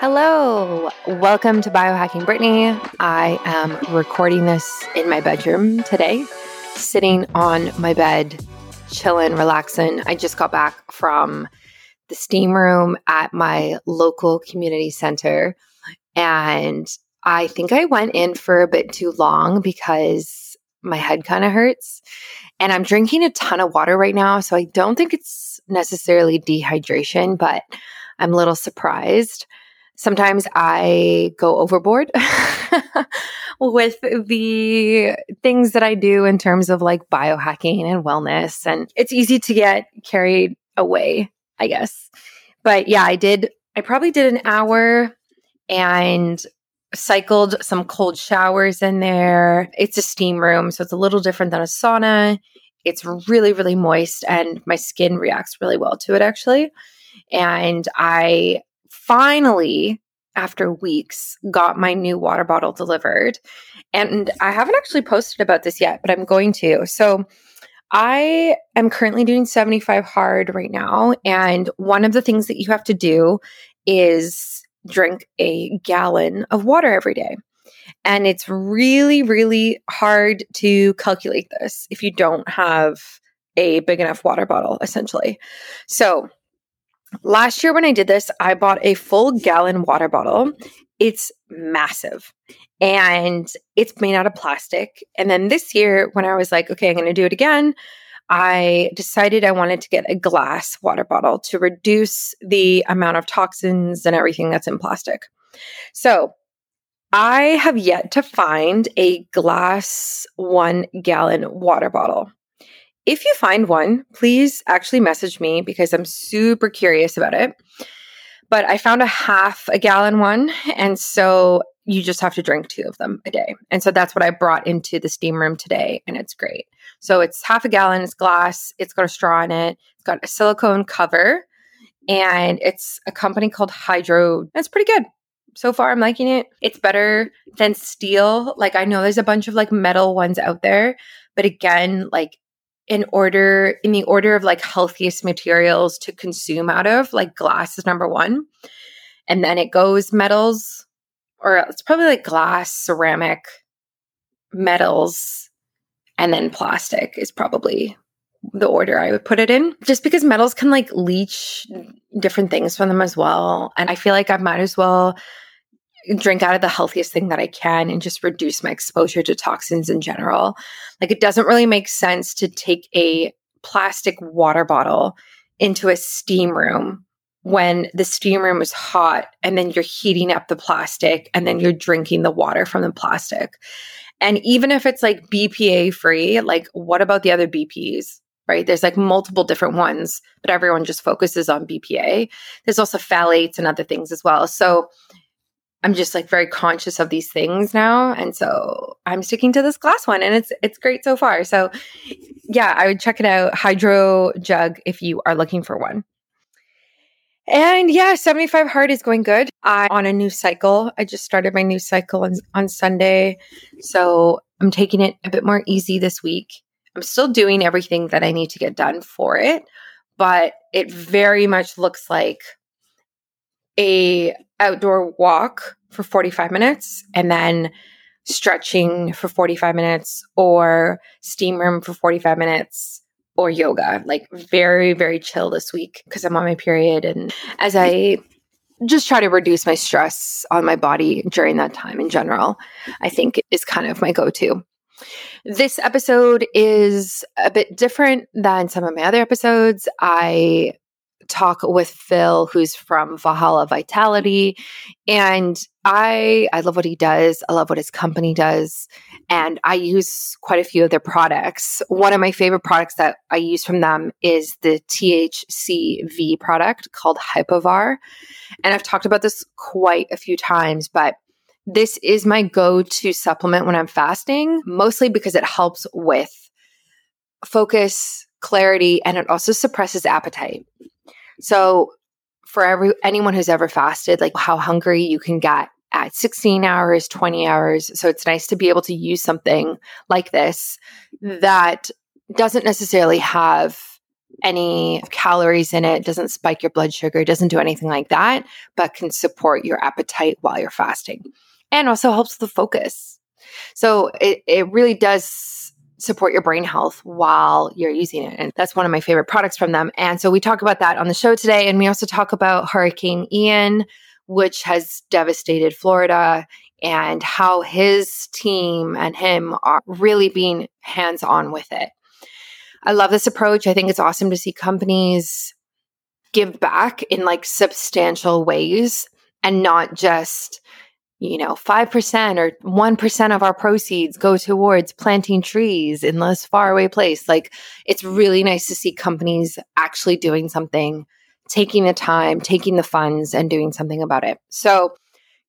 Hello, welcome to Biohacking Brittany. I am recording this in my bedroom today, sitting on my bed, chilling, relaxing. I just got back from the steam room at my local community center, and I think I went in for a bit too long because my head kind of hurts. And I'm drinking a ton of water right now, so I don't think it's necessarily dehydration, but I'm a little surprised sometimes I go overboard with the things that I do in terms of like biohacking and wellness. And it's easy to get carried away, I guess. But yeah, I did, I probably did an hour and cycled some cold showers in there. It's a steam room, so it's a little different than a sauna. It's really, really moist, and my skin reacts really well to it, actually. And I finally, after weeks, got my new water bottle delivered. And I haven't actually posted about this yet, but I'm going to. So I am currently doing 75 hard right now. And one of the things that you have to do is drink a gallon of water every day. And it's really, really hard to calculate this if you don't have a big enough water bottle, essentially. So Last year, when I did this, I bought a full gallon water bottle. It's massive and it's made out of plastic. And then this year, when I was like, okay, I'm going to do it again, I decided I wanted to get a glass water bottle to reduce the amount of toxins and everything that's in plastic. So I have yet to find a glass one gallon water bottle. If you find one, please actually message me because I'm super curious about it. But I found a half a gallon one. And so you just have to drink two of them a day. And so that's what I brought into the steam room today. And it's great. So it's half a gallon, it's glass, it's got a straw in it, it's got a silicone cover, and it's a company called Hydro. It's pretty good so far i'm liking it it's better than steel like i know there's a bunch of like metal ones out there but again like in order in the order of like healthiest materials to consume out of like glass is number one. And then it goes metals or it's probably like glass ceramic metals and then plastic is probably the order I would put it in. Just because metals can like leach different things from them as well. And I feel like I might as well drink out of the healthiest thing that I can and just reduce my exposure to toxins in general. Like it doesn't really make sense to take a plastic water bottle into a steam room when the steam room is hot and then you're heating up the plastic and then you're drinking the water from the plastic. And even if it's like BPA free, like what about the other BPs? Right? There's like multiple different ones, but everyone just focuses on BPA. There's also phthalates and other things as well. So I'm just like very conscious of these things now. And so I'm sticking to this glass one and it's it's great so far. So yeah, I would check it out. HydroJug if you are looking for one. And yeah, 75 hard is going good. I'm on a new cycle. I just started my new cycle on, on Sunday. So I'm taking it a bit more easy this week. I'm still doing everything that I need to get done for it, but it very much looks like a outdoor walk for 45 minutes and then stretching for 45 minutes or steam room for 45 minutes or yoga. Like very very chill this week because i'm on my period and as i just try to reduce my stress on my body during that time in general i think is kind of my go-to. This episode is a bit different than some of my other episodes. I talk with Phil, who's from Valhalla Vitality. And I I love what he does. I love what his company does. And I use quite a few of their products. One of my favorite products that I use from them is the THCV product called Hypervar. And I've talked about this quite a few times, but this is my go to supplement when I'm fasting, mostly because it helps with focus, clarity, and it also suppresses appetite. So for every anyone who's ever fasted, like how hungry you can get at 16 hours, 20 hours. So it's nice to be able to use something like this that doesn't necessarily have any calories in it, doesn't spike your blood sugar, doesn't do anything like that, but can support your appetite while you're fasting and also helps the focus. So it, it really does support your brain health while you're using it. And that's one of my favorite products from them. And so we talk about that on the show today. And we also talk about Hurricane Ian, which has devastated Florida and how his team and him are really being hands on with it. I love this approach. I think it's awesome to see companies give back in like substantial ways and not just, you know, 5% or 1% of our proceeds go towards planting trees in this faraway place. Like it's really nice to see companies actually doing something, taking the time, taking the funds and doing something about it. So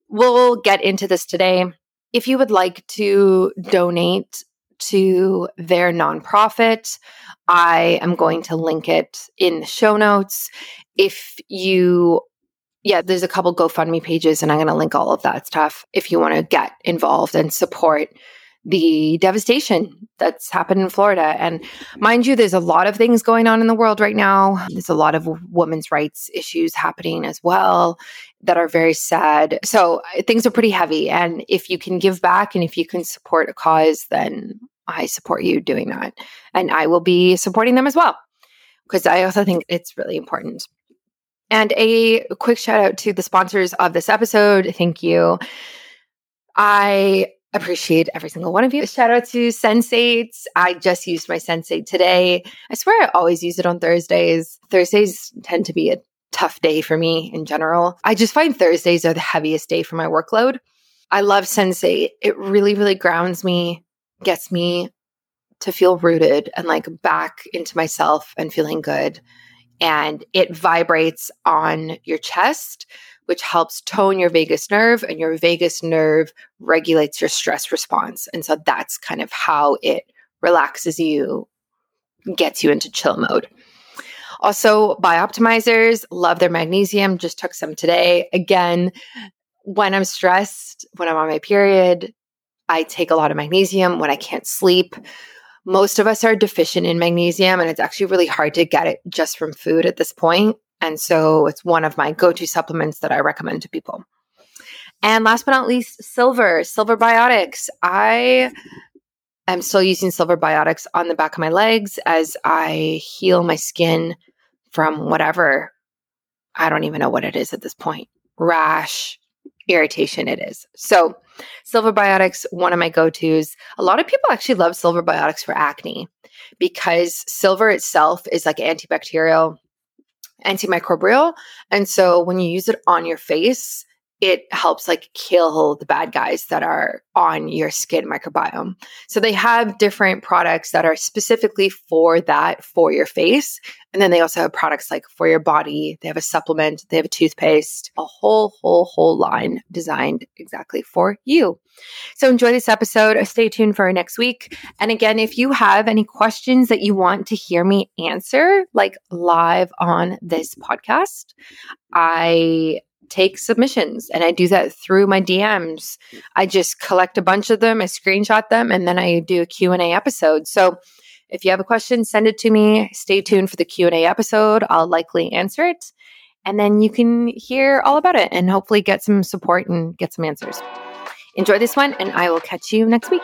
we'll get into this today. If you would like to donate to their nonprofit. I am going to link it in the show notes. If you, yeah, there's a couple GoFundMe pages, and I'm going to link all of that stuff if you want to get involved and support the devastation that's happened in Florida. And mind you, there's a lot of things going on in the world right now. There's a lot of women's rights issues happening as well that are very sad. So uh, things are pretty heavy. And if you can give back and if you can support a cause, then I support you doing that. And I will be supporting them as well because I also think it's really important. And a quick shout out to the sponsors of this episode. Thank you. I appreciate every single one of you. Shout out to Sensates. I just used my Sensate today. I swear I always use it on Thursdays. Thursdays tend to be a tough day for me in general. I just find Thursdays are the heaviest day for my workload. I love Sensate. It really, really grounds me, gets me to feel rooted and like back into myself and feeling good. And it vibrates on your chest, which helps tone your vagus nerve, and your vagus nerve regulates your stress response. And so that's kind of how it relaxes you, gets you into chill mode. Also, Bioptimizers, love their magnesium, just took some today. Again, when I'm stressed, when I'm on my period, I take a lot of magnesium when I can't sleep. Most of us are deficient in magnesium, and it's actually really hard to get it just from food at this point. And so it's one of my go to supplements that I recommend to people. And last but not least, silver, silver biotics. I am still using silver biotics on the back of my legs as I heal my skin from whatever, I don't even know what it is at this point, rash, irritation it is. So, Silver Biotics, one of my go tos. A lot of people actually love Silver Biotics for acne because silver itself is like antibacterial, antimicrobial. And so, when you use it on your face, it helps like kill the bad guys that are on your skin microbiome. So they have different products that are specifically for that for your face. And then they also have products like for your body. They have a supplement, they have a toothpaste, a whole, whole, whole line designed exactly for you. So enjoy this episode. Stay tuned for next week. And again, if you have any questions that you want to hear me answer, like live on this podcast, I take submissions and I do that through my DMs. I just collect a bunch of them, I screenshot them and then I do a Q&A episode. So if you have a question, send it to me. Stay tuned for the Q&A episode. I'll likely answer it. And then you can hear all about it and hopefully get some support and get some answers. Enjoy this one and I will catch you next week.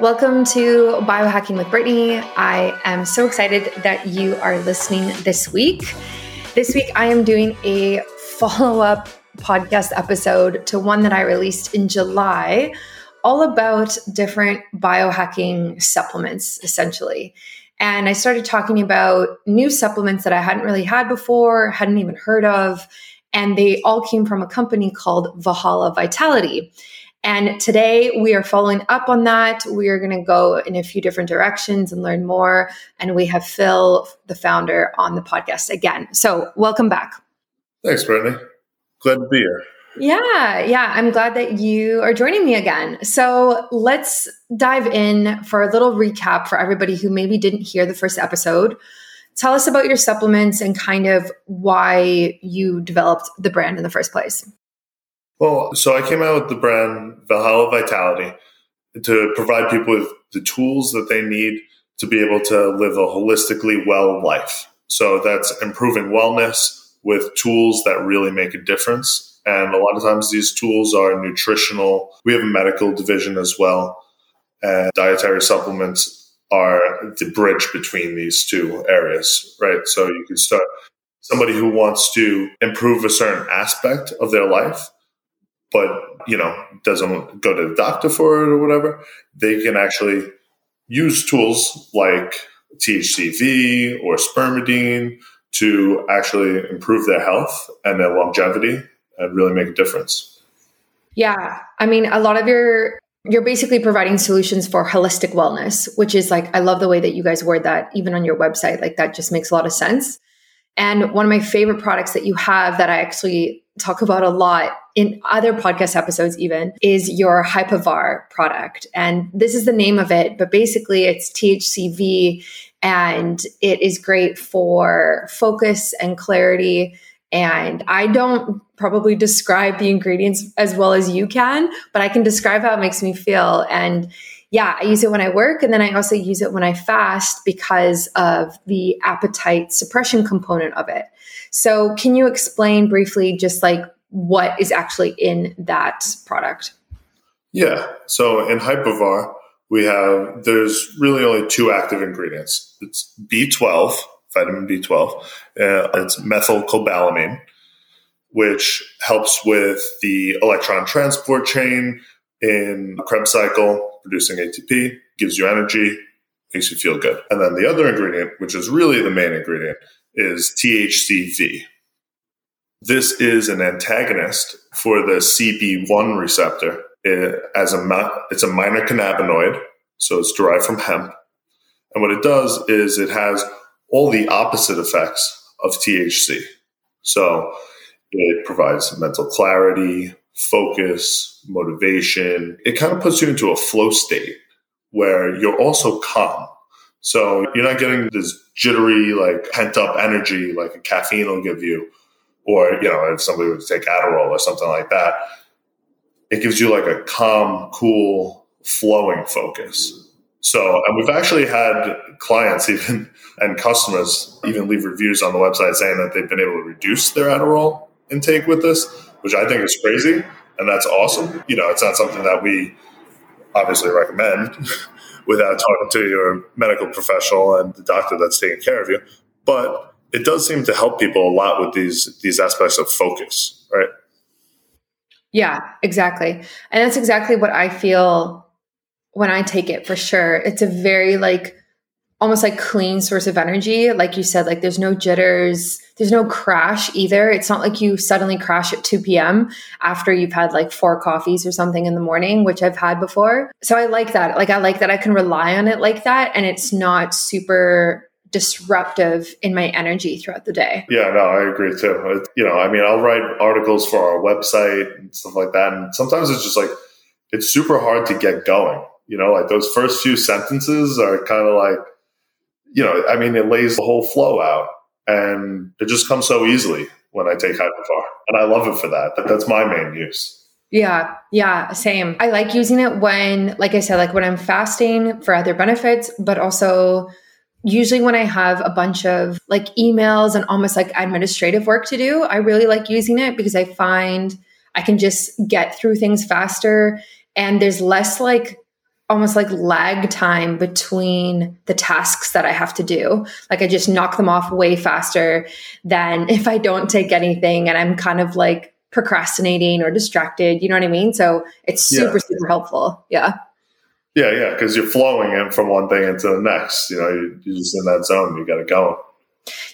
Welcome to Biohacking with Brittany. I am so excited that you are listening this week. This week, I am doing a follow up podcast episode to one that I released in July, all about different biohacking supplements, essentially. And I started talking about new supplements that I hadn't really had before, hadn't even heard of. And they all came from a company called Valhalla Vitality. And today we are following up on that. We are going to go in a few different directions and learn more. And we have Phil, the founder, on the podcast again. So welcome back. Thanks, Brittany. Glad to be here. Yeah, yeah. I'm glad that you are joining me again. So let's dive in for a little recap for everybody who maybe didn't hear the first episode. Tell us about your supplements and kind of why you developed the brand in the first place. Well, so I came out with the brand Valhalla Vitality to provide people with the tools that they need to be able to live a holistically well life. So that's improving wellness with tools that really make a difference. And a lot of times these tools are nutritional. We have a medical division as well. And dietary supplements are the bridge between these two areas, right? So you can start somebody who wants to improve a certain aspect of their life, but you know doesn't go to the doctor for it or whatever. They can actually use tools like THCV or spermidine to actually improve their health and their longevity and really make a difference. Yeah. I mean, a lot of your, you're basically providing solutions for holistic wellness, which is like, I love the way that you guys word that even on your website. Like, that just makes a lot of sense. And one of my favorite products that you have that I actually talk about a lot in other podcast episodes, even is your Hypervar product. And this is the name of it, but basically it's THCV and it is great for focus and clarity. And I don't probably describe the ingredients as well as you can, but I can describe how it makes me feel. And yeah, I use it when I work. And then I also use it when I fast because of the appetite suppression component of it. So, can you explain briefly just like what is actually in that product? Yeah. So, in Hypervar, we have there's really only two active ingredients. It's B12, vitamin B12. Uh, it's methylcobalamin, which helps with the electron transport chain in Krebs cycle, producing ATP, gives you energy, makes you feel good. And then the other ingredient, which is really the main ingredient, is THCV. This is an antagonist for the CB1 receptor it, as a it's a minor cannabinoid, so it's derived from hemp. And what it does is it has all the opposite effects of THC. So it provides mental clarity, focus, motivation. It kind of puts you into a flow state where you're also calm. So you're not getting this jittery, like pent up energy like a caffeine will give you, or, you know, if somebody would take Adderall or something like that it gives you like a calm, cool, flowing focus. So, and we've actually had clients even and customers even leave reviews on the website saying that they've been able to reduce their Adderall intake with this, which I think is crazy. And that's awesome. You know, it's not something that we obviously recommend without talking to your medical professional and the doctor that's taking care of you. But it does seem to help people a lot with these these aspects of focus, right? Yeah, exactly. And that's exactly what I feel when I take it for sure. It's a very like almost like clean source of energy. Like you said, like there's no jitters, there's no crash either. It's not like you suddenly crash at 2 p.m. after you've had like four coffees or something in the morning, which I've had before. So I like that. Like I like that I can rely on it like that. And it's not super disruptive in my energy throughout the day. Yeah, no, I agree too. You know, I mean, I'll write articles for our website and stuff like that. And sometimes it's just like, it's super hard to get going. You know, like those first few sentences are kind of like, you know, I mean, it lays the whole flow out and it just comes so easily when I take Hypervar. And I love it for that. But that's my main use. Yeah, yeah, same. I like using it when, like I said, like when I'm fasting for other benefits, but also usually when I have a bunch of like emails and almost like administrative work to do, I really like using it because I find I can just get through things faster and there's less like almost like lag time between the tasks that I have to do. Like I just knock them off way faster than if I don't take anything and I'm kind of like procrastinating or distracted. You know what I mean? So it's super, yeah. super helpful. Yeah. Yeah, yeah, because you're flowing in from one thing into the next. You know, you're, you're just in that zone. You got to go.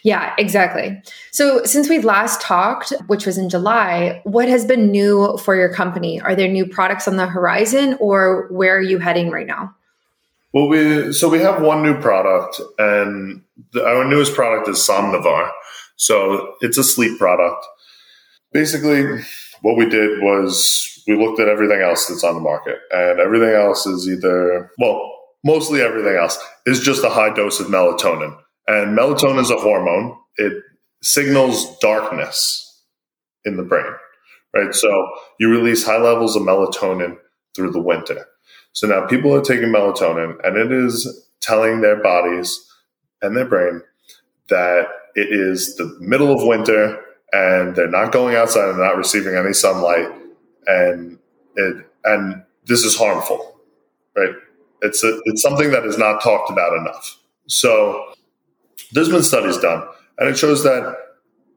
Yeah, exactly. So, since we last talked, which was in July, what has been new for your company? Are there new products on the horizon, or where are you heading right now? Well, we so we have one new product, and the, our newest product is Somnivar. So it's a sleep product. Basically, what we did was we looked at everything else that's on the market, and everything else is either, well, mostly everything else is just a high dose of melatonin. And melatonin is a hormone, it signals darkness in the brain, right? So you release high levels of melatonin through the winter. So now people are taking melatonin, and it is telling their bodies and their brain that it is the middle of winter and they're not going outside and not receiving any sunlight and it and this is harmful right it's a, it's something that is not talked about enough so there's been studies done and it shows that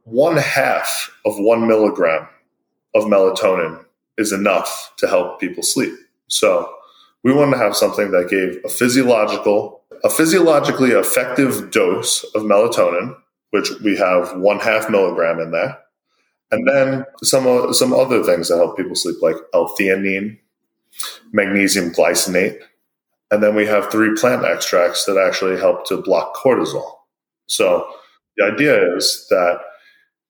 one half of one milligram of melatonin is enough to help people sleep so we wanted to have something that gave a physiological a physiologically effective dose of melatonin which we have one half milligram in there. And then some, some other things that help people sleep, like L-theanine, magnesium glycinate. And then we have three plant extracts that actually help to block cortisol. So the idea is that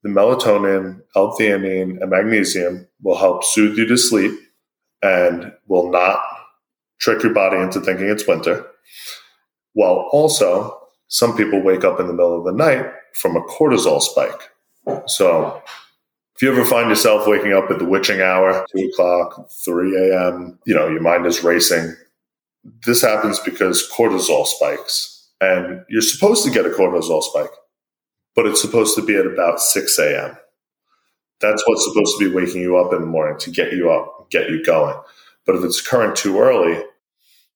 the melatonin, L-theanine, and magnesium will help soothe you to sleep and will not trick your body into thinking it's winter, while also some people wake up in the middle of the night from a cortisol spike. So if you ever find yourself waking up at the witching hour, two o'clock, 3 a.m., you know, your mind is racing. This happens because cortisol spikes. And you're supposed to get a cortisol spike, but it's supposed to be at about 6 a.m. That's what's supposed to be waking you up in the morning to get you up, get you going. But if it's occurring too early,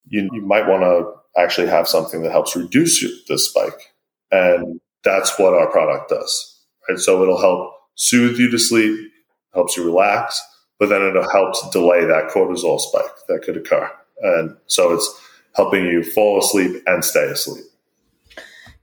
you, you might want to actually have something that helps reduce the spike. And that's what our product does. Right. So it'll help soothe you to sleep, helps you relax, but then it'll helps delay that cortisol spike that could occur. And so it's helping you fall asleep and stay asleep.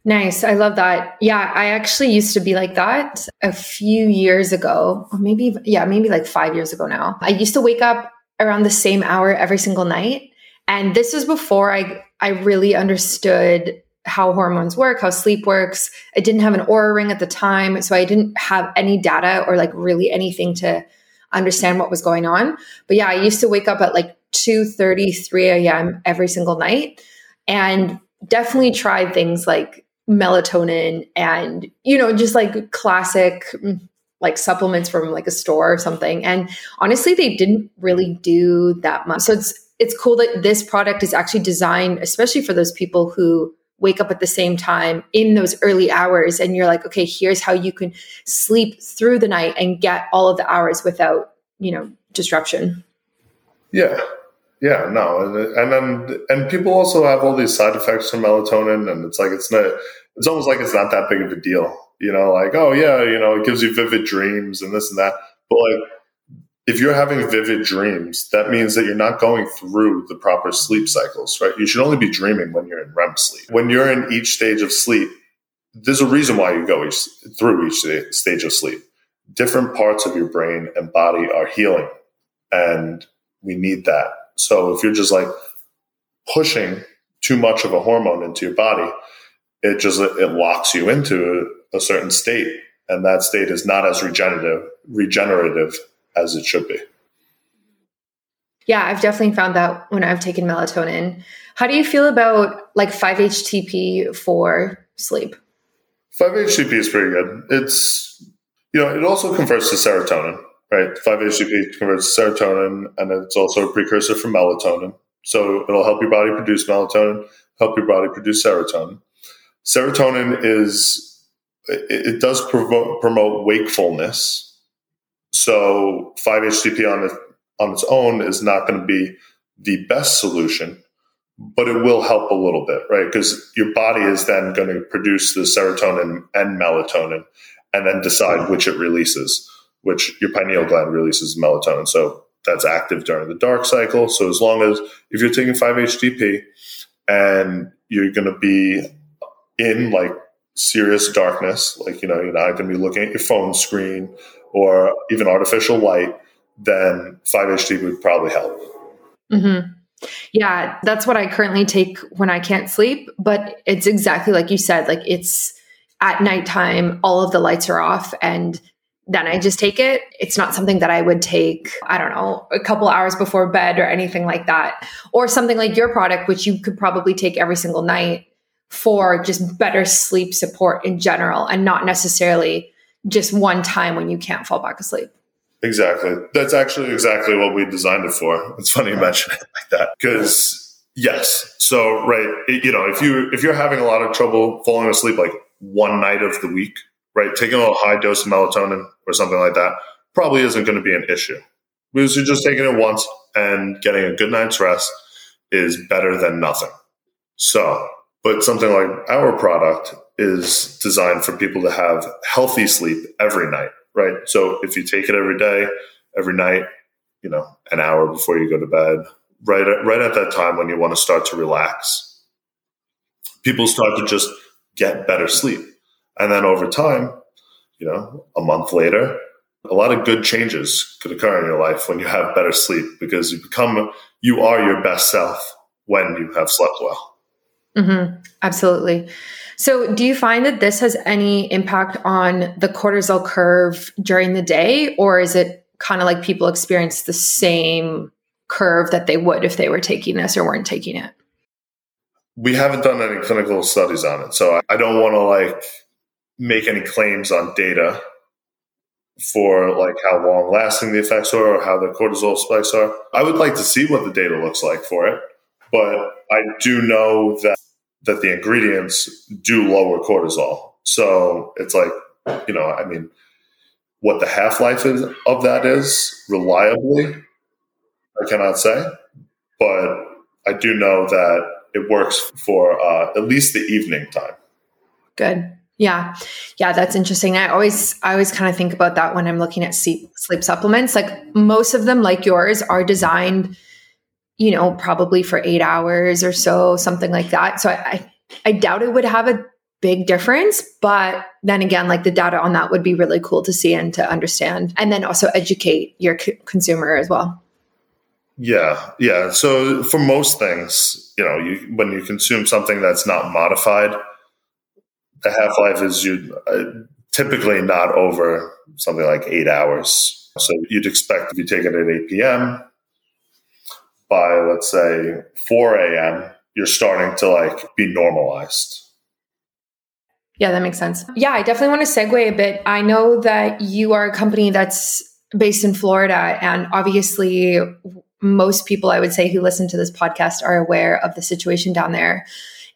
Nice. I love that. Yeah, I actually used to be like that a few years ago, or maybe, yeah, maybe like five years ago now. I used to wake up around the same hour every single night. And this was before I, I really understood how hormones work, how sleep works. I didn't have an Oura ring at the time, so I didn't have any data or like really anything to understand what was going on. But yeah, I used to wake up at like 2 30, 3 a.m. every single night and definitely tried things like melatonin and, you know, just like classic mm, like supplements from like a store or something. And honestly, they didn't really do that much. So it's it's cool that this product is actually designed especially for those people who wake up at the same time in those early hours and you're like okay here's how you can sleep through the night and get all of the hours without you know disruption yeah yeah no and, and then and people also have all these side effects from melatonin and it's like it's not it's almost like it's not that big of a deal you know like oh yeah you know it gives you vivid dreams and this and that but like if you're having vivid dreams, that means that you're not going through the proper sleep cycles, right? You should only be dreaming when you're in REM sleep. When you're in each stage of sleep, there's a reason why you go each, through each stage of sleep. Different parts of your brain and body are healing, and we need that. So if you're just like pushing too much of a hormone into your body, it just it locks you into a certain state, and that state is not as regenerative regenerative as it should be. Yeah, I've definitely found that when I've taken melatonin. How do you feel about like 5-HTP for sleep? 5-HTP is pretty good. It's, you know, it also converts to serotonin, right? 5-HTP converts serotonin and it's also a precursor for melatonin. So it'll help your body produce melatonin, help your body produce serotonin. Serotonin is, it, does promote, promote wakefulness, so 5-HTP on, it, on its own is not going to be the best solution, but it will help a little bit, right? Because your body is then going to produce the serotonin and melatonin and then decide which it releases, which your pineal gland releases melatonin. So that's active during the dark cycle. So as long as if you're taking 5-HTP and you're going to be in like serious darkness, like, you know, you're not going to be looking at your phone screen or even artificial light, then 5-HT would probably help. Mm-hmm. Yeah, that's what I currently take when I can't sleep. But it's exactly like you said, like it's at nighttime, all of the lights are off, and then I just take it. It's not something that I would take, I don't know, a couple hours before bed or anything like that. Or something like your product, which you could probably take every single night for just better sleep support in general and not necessarily just one time when you can't fall back asleep. Exactly. That's actually exactly what we designed it for. It's funny you mention it like that because Yes. So right, it, you know, if you if you're having a lot of trouble falling asleep like one night of the week, right, taking a high dose of melatonin or something like that probably isn't going to be an issue because you're just taking it once and getting a good night's rest is better than nothing. So, but something like our product is designed for people to have healthy sleep every night, right? So if you take it every day, every night, you know, an hour before you go to bed, right at, right at that time when you want to start to relax, people start to just get better sleep. And then over time, you know, a month later, a lot of good changes could occur in your life when you have better sleep because you become, you are your best self when you have slept well. Mm-hmm. Absolutely. So, do you find that this has any impact on the cortisol curve during the day, or is it kind of like people experience the same curve that they would if they were taking this or weren't taking it? We haven't done any clinical studies on it, so I don't want to like make any claims on data for like how long lasting the effects are or how the cortisol spikes are. I would like to see what the data looks like for it, but I do know that that the ingredients do lower cortisol. So it's like, you know, I mean, what the half life is of that is reliably, I cannot say, but I do know that it works for uh, at least the evening time. Good. Yeah. Yeah, that's interesting. I always I always kind of think about that when I'm looking at sleep sleep supplements. Like most of them like yours are designed you know, probably for 8 hours or so, something like that. So I I, I doubt it would have a big difference, but then again like the data on that would be really cool to see and to understand and then also educate your c- consumer as well. Yeah, yeah. So for most things, you know, you when you consume something that's not modified, the half life is you uh, typically not over something like eight hours. So you'd expect if you take it at 8 p.m. by let's say 4 a.m., you're starting to like be normalized. Yeah, that makes sense. Yeah, I definitely want to segue a bit. I know that you are a company that's based in Florida, and obviously, most people I would say who listen to this podcast are aware of the situation down there.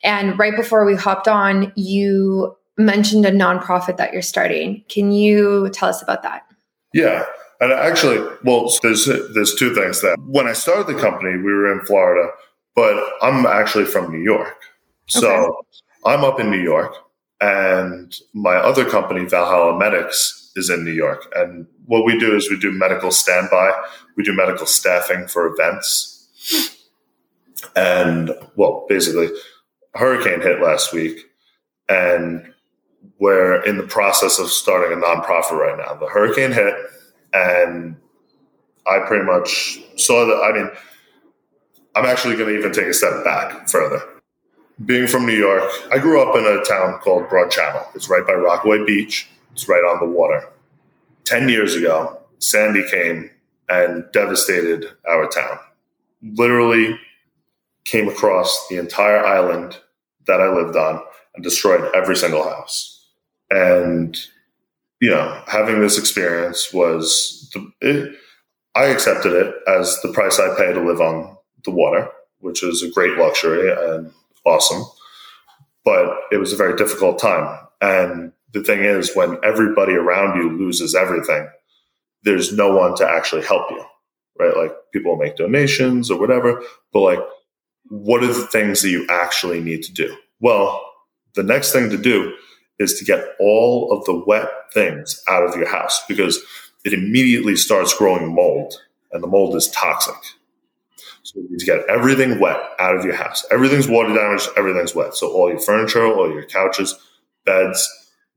And right before we hopped on, you mentioned a nonprofit that you're starting. Can you tell us about that? Yeah. And actually, well, there's there's two things that when I started the company, we were in Florida, but I'm actually from New York. So okay. I'm up in New York, and my other company, Valhalla Medics, is in New York. And what we do is we do medical standby, we do medical staffing for events. And well, basically, hurricane hit last week, and we're in the process of starting a nonprofit right now. The hurricane hit, and I pretty much saw that. I mean, I'm actually going to even take a step back further. Being from New York, I grew up in a town called Broad Channel. It's right by Rockaway Beach. It's right on the water. 10 years ago, Sandy came and devastated our town. Literally came across the entire island that I lived on and destroyed every single house. And, you know, having this experience was, the, it, I accepted it as the price I pay to live on the water, which is a great luxury and awesome. But it was a very difficult time. And the thing is, when everybody around you loses everything, there's no one to actually help you, right? Like people make donations or whatever, but like what are the things that you actually need to do? Well, the next thing to do is to get all of the wet things out of your house because it immediately starts growing mold and the mold is toxic. So you need to get everything wet out of your house. Everything's water damaged, everything's wet. So all your furniture, all your couches, beds,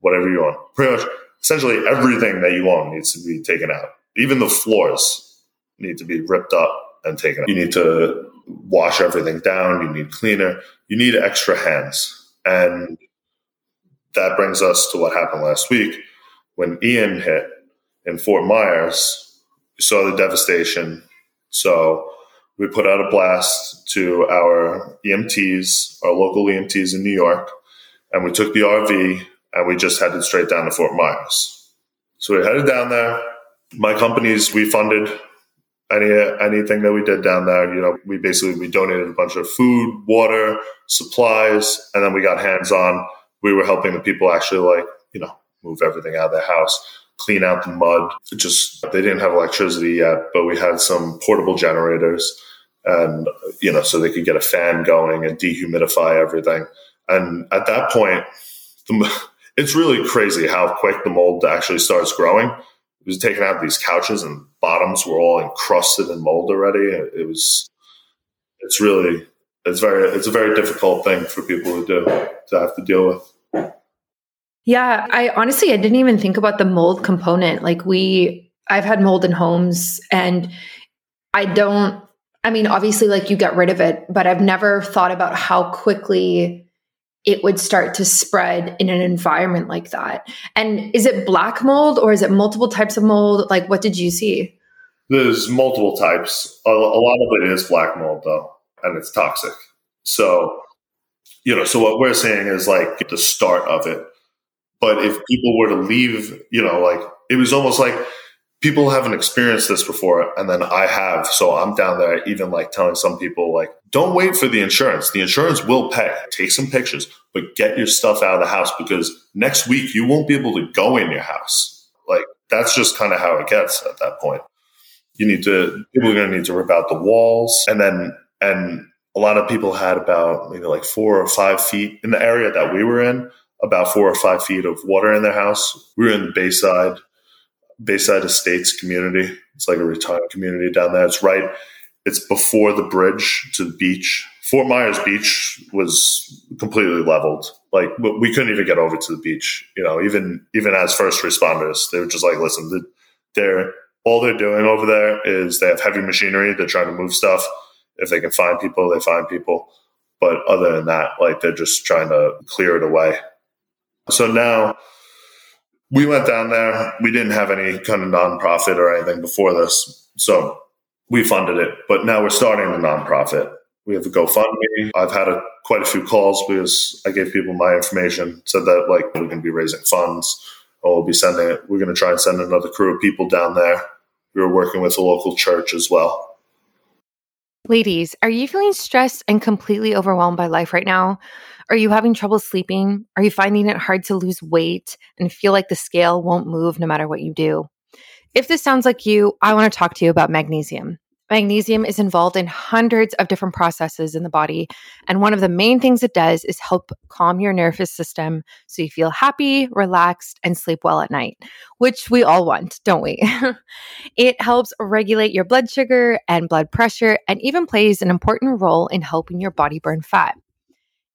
whatever you own. Pretty much essentially everything that you own needs to be taken out. Even the floors need to be ripped up and taken out. You need to wash everything down. You need cleaner. You need extra hands. And that brings us to what happened last week when Ian hit in Fort Myers. You saw the devastation. So we put out a blast to our EMTs, our local EMTs in New York, and we took the RV and we just headed straight down to Fort Myers. So we headed down there. My companies, we funded any anything that we did down there. You know, we basically we donated a bunch of food, water, supplies, and then we got hands on. We were helping the people actually like you know move everything out of their house, clean out the mud. It just they didn't have electricity yet, but we had some portable generators, and you know so they could get a fan going and dehumidify everything. And at that point, the, it's really crazy how quick the mold actually starts growing. It was taking out of these couches and bottoms were all encrusted in mold already. It was, it's really, it's very, it's a very difficult thing for people to do to have to deal with. Yeah, I honestly I didn't even think about the mold component. Like we I've had mold in homes and I don't I mean obviously like you get rid of it, but I've never thought about how quickly it would start to spread in an environment like that. And is it black mold or is it multiple types of mold? Like, what did you see? There's multiple types. A, a lot of it is black mold, though, and it's toxic. So, you know, so what we're saying is like the start of it. But if people were to leave, you know, like it was almost like people haven't experienced this before and then i have so i'm down there even like telling some people like don't wait for the insurance. The insurance will pay. Take some pictures but get your stuff out of the house because next week you won't be able to go in your house. Like that's just kind of how it gets at that point. You need to people are going to need to rip out the walls and then and a lot of people had about maybe like four or five feet in the area that we were in about four or five feet of water in their house. We were in the bayside Bayside Estates community. It's like a retirement community down there. It's right. It's before the bridge to the beach. Fort Myers Beach was completely leveled. Like we couldn't even get over to the beach. You know, even even as first responders, they were just like, listen, they're all they're doing over there is they have heavy machinery. They're trying to move stuff. If they can find people, they find people. But other than that, like they're just trying to clear it away. So now we went down there. We didn't have any kind of nonprofit or anything before this. So we funded it, but now we're starting the nonprofit. We have a GoFundMe. I've had a, quite a few calls because I gave people my information, said that like we're going to be raising funds or we'll be sending it. We're going to try and send another crew of people down there. We were working with a local church as well. Ladies, are you feeling stressed and completely overwhelmed by life right now? Are you having trouble sleeping? Are you finding it hard to lose weight and feel like the scale won't move no matter what you do? If this sounds like you, I want to talk to you about magnesium. Magnesium is involved in hundreds of different processes in the body. And one of the main things it does is help calm your nervous system so you feel happy, relaxed, and sleep well at night, which we all want, don't we? it helps regulate your blood sugar and blood pressure and even plays an important role in helping your body burn fat.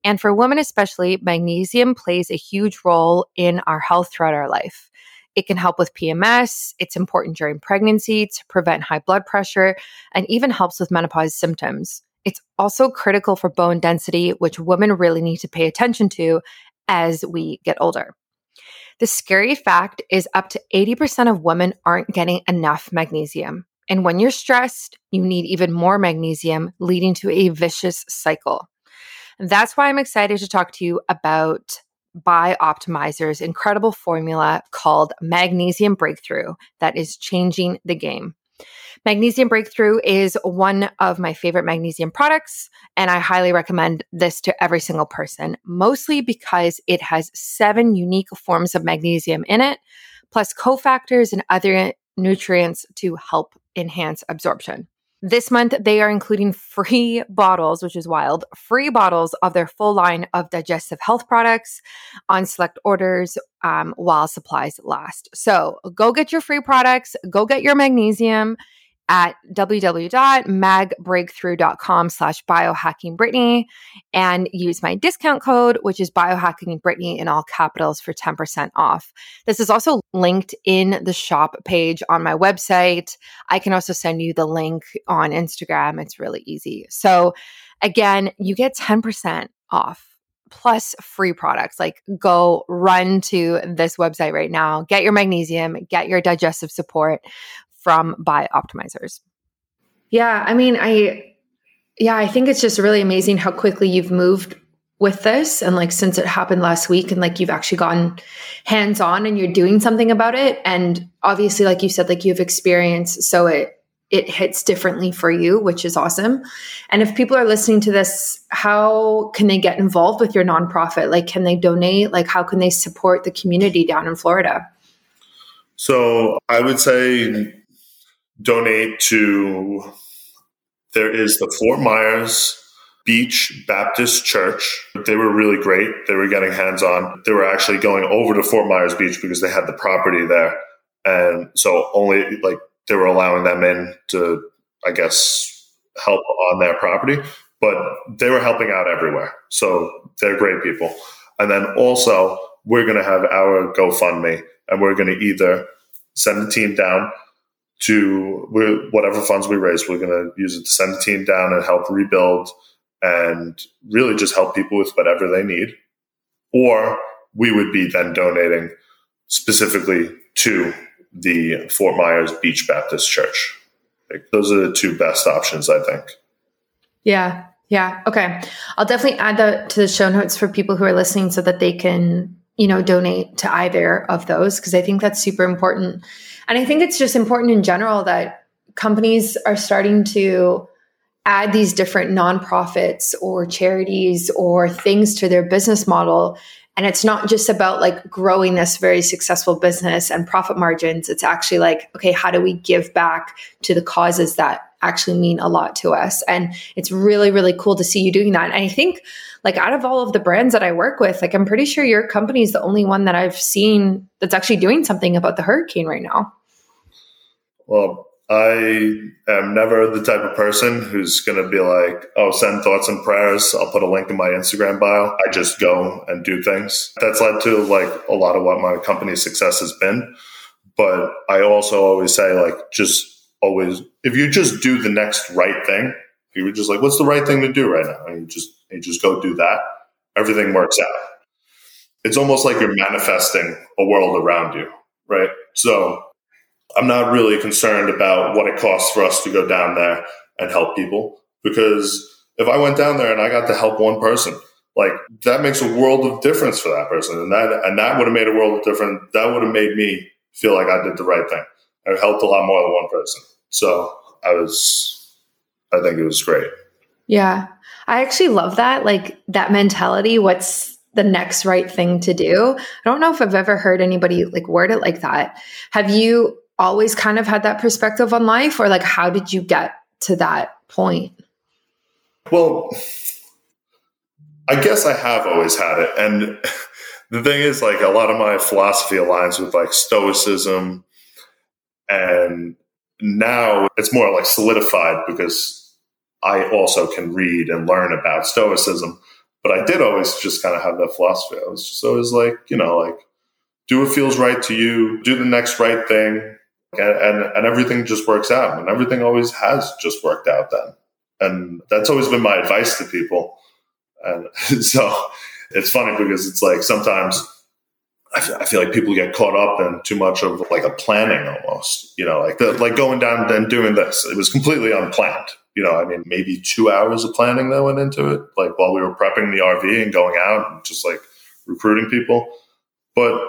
And for women, especially, magnesium plays a huge role in our health throughout our life. It can help with PMS. It's important during pregnancy to prevent high blood pressure and even helps with menopause symptoms. It's also critical for bone density, which women really need to pay attention to as we get older. The scary fact is up to 80% of women aren't getting enough magnesium. And when you're stressed, you need even more magnesium, leading to a vicious cycle. That's why I'm excited to talk to you about Bioptimizer's incredible formula called Magnesium Breakthrough that is changing the game. Magnesium Breakthrough is one of my favorite magnesium products, and I highly recommend this to every single person, mostly because it has seven unique forms of magnesium in it, plus cofactors and other nutrients to help enhance absorption. This month, they are including free bottles, which is wild, free bottles of their full line of digestive health products on select orders um, while supplies last. So go get your free products, go get your magnesium at www.magbreakthrough.com slash biohackingbrittany and use my discount code, which is biohackingbrittany in all capitals for 10% off. This is also linked in the shop page on my website. I can also send you the link on Instagram. It's really easy. So again, you get 10% off plus free products. Like go run to this website right now, get your magnesium, get your digestive support from Bioptimizers. Yeah, I mean, I yeah, I think it's just really amazing how quickly you've moved with this and like since it happened last week and like you've actually gotten hands on and you're doing something about it and obviously like you said like you've experienced so it it hits differently for you, which is awesome. And if people are listening to this, how can they get involved with your nonprofit? Like, can they donate? Like, how can they support the community down in Florida? So I would say donate to, there is the Fort Myers Beach Baptist Church. They were really great. They were getting hands on. They were actually going over to Fort Myers Beach because they had the property there. And so only like they were allowing them in to, I guess, help on their property, but they were helping out everywhere. So they're great people. And then also, we're going to have our GoFundMe and we're going to either send the team down to whatever funds we raise, we're going to use it to send the team down and help rebuild and really just help people with whatever they need. Or we would be then donating specifically to the Fort Myers Beach Baptist Church. Like, those are the two best options, I think. Yeah. Yeah. Okay. I'll definitely add that to the show notes for people who are listening so that they can, you know, donate to either of those because I think that's super important. And I think it's just important in general that companies are starting to add these different nonprofits or charities or things to their business model and it's not just about like growing this very successful business and profit margins. It's actually like, okay, how do we give back to the causes that actually mean a lot to us? And it's really, really cool to see you doing that. And I think like out of all of the brands that I work with, like I'm pretty sure your company is the only one that I've seen that's actually doing something about the hurricane right now. Well, I am never the type of person who's going to be like, oh, send thoughts and prayers. I'll put a link in my Instagram bio. I just go and do things. That's led to like a lot of what my company's success has been. But I also always say, like, just always, if you just do the next right thing, you were just like, what's the right thing to do right now? And you just, you just go do that, everything works out. It's almost like you're manifesting a world around you, right? So I'm not really concerned about what it costs for us to go down there and help people because if I went down there and I got to help one person, like that makes a world of difference for that person. And that, and that would have made a world of difference. That would have made me feel like I did the right thing. I helped a lot more than one person. So I was, I think it was great. Yeah. I actually love that. Like that mentality. What's the next right thing to do? I don't know if I've ever heard anybody like word it like that. Have you always kind of had that perspective on life or like how did you get to that point? Well i guess i have always had it. And the thing is like a lot of my philosophy aligns with like stoicism. And now it's more like solidified because i also can read and learn about stoicism. But i did always just kind of have that philosophy. I was just always like you know like do what feels right to you do the next right thing and, and, and everything just works out and everything always has just worked out then and that's always been my advice to people and so it's funny because it's like sometimes I feel like people get caught up in too much of like a planning almost, you know, like the, like going down and doing this. It was completely unplanned. You know, I mean, maybe two hours of planning that went into it, like while we were prepping the RV and going out and just like recruiting people. But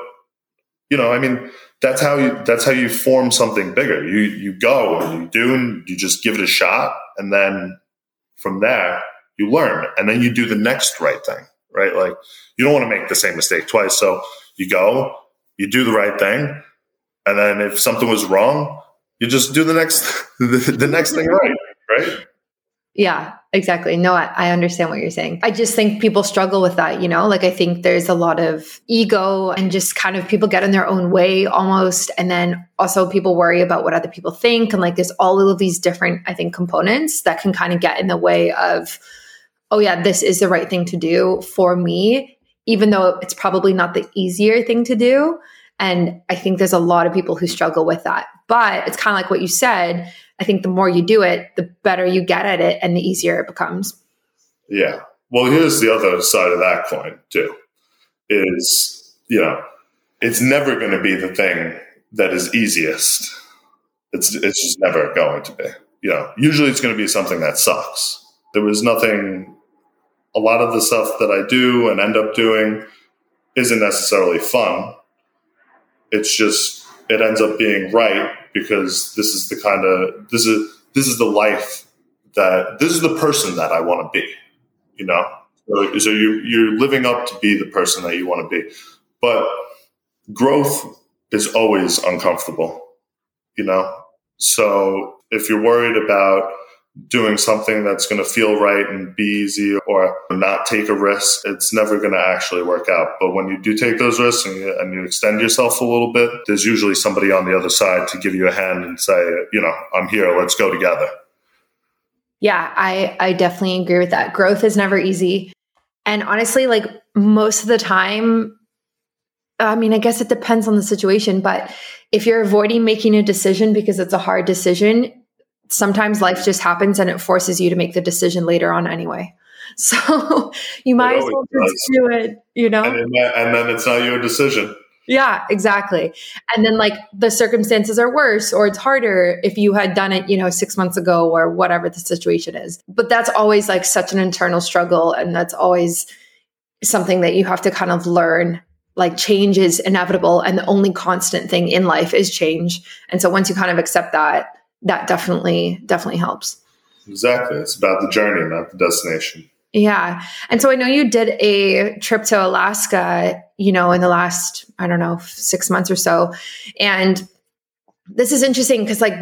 you know, I mean, that's how you that's how you form something bigger. You you go and you do and you just give it a shot, and then from there you learn, and then you do the next right thing. Right, like you don't want to make the same mistake twice. So you go, you do the right thing, and then if something was wrong, you just do the next the, the next thing right. Right. Yeah, exactly. No, I, I, understand what you're saying. I just think people struggle with that, you know? Like, I think there's a lot of ego and just kind of people get in their own way almost. And then also people worry about what other people think. And like, there's all of these different, I think, components that can kind of get in the way of, oh, yeah, this is the right thing to do for me, even though it's probably not the easier thing to do. And I think there's a lot of people who struggle with that. But it's kind of like what you said I think the more you do it, the better you get at it and the easier it becomes. Yeah. Well, here's the other side of that coin, too is, you know, it's never going to be the thing that is easiest. It's, it's just never going to be. You know, usually it's going to be something that sucks. There was nothing, a lot of the stuff that I do and end up doing isn't necessarily fun. It's just it ends up being right because this is the kind of this is this is the life that this is the person that I want to be. You know, so, so you you're living up to be the person that you want to be, but growth is always uncomfortable. You know, so if you're worried about doing something that's going to feel right and be easy or not take a risk, it's never going to actually work out. But when you do take those risks and you, and you, extend yourself a little bit, there's usually somebody on the other side to give you a hand and say, you know, I'm here, let's go together. Yeah, I, I definitely agree with that. Growth is never easy. And honestly, like most of the time, I mean, I guess it depends on the situation, but if you're avoiding making a decision because it's a hard decision, sometimes life just happens and it forces you to make the decision later on anyway. So you might as well just do it, you know? And then, and then it's not your decision. Yeah, exactly. And then like the circumstances are worse or it's harder if you had done it, you know, 6 months ago or whatever the situation is. But that's always like such an internal struggle and that's always something that you have to kind of learn. Like change is inevitable and the only constant thing in life is change. And so once you kind of accept that, that definitely definitely helps. Exactly. It's about the journey, not the destination. Yeah. And so I know you did a trip to Alaska, you know, in the last, I don't know, six months or so. And this is interesting because, like,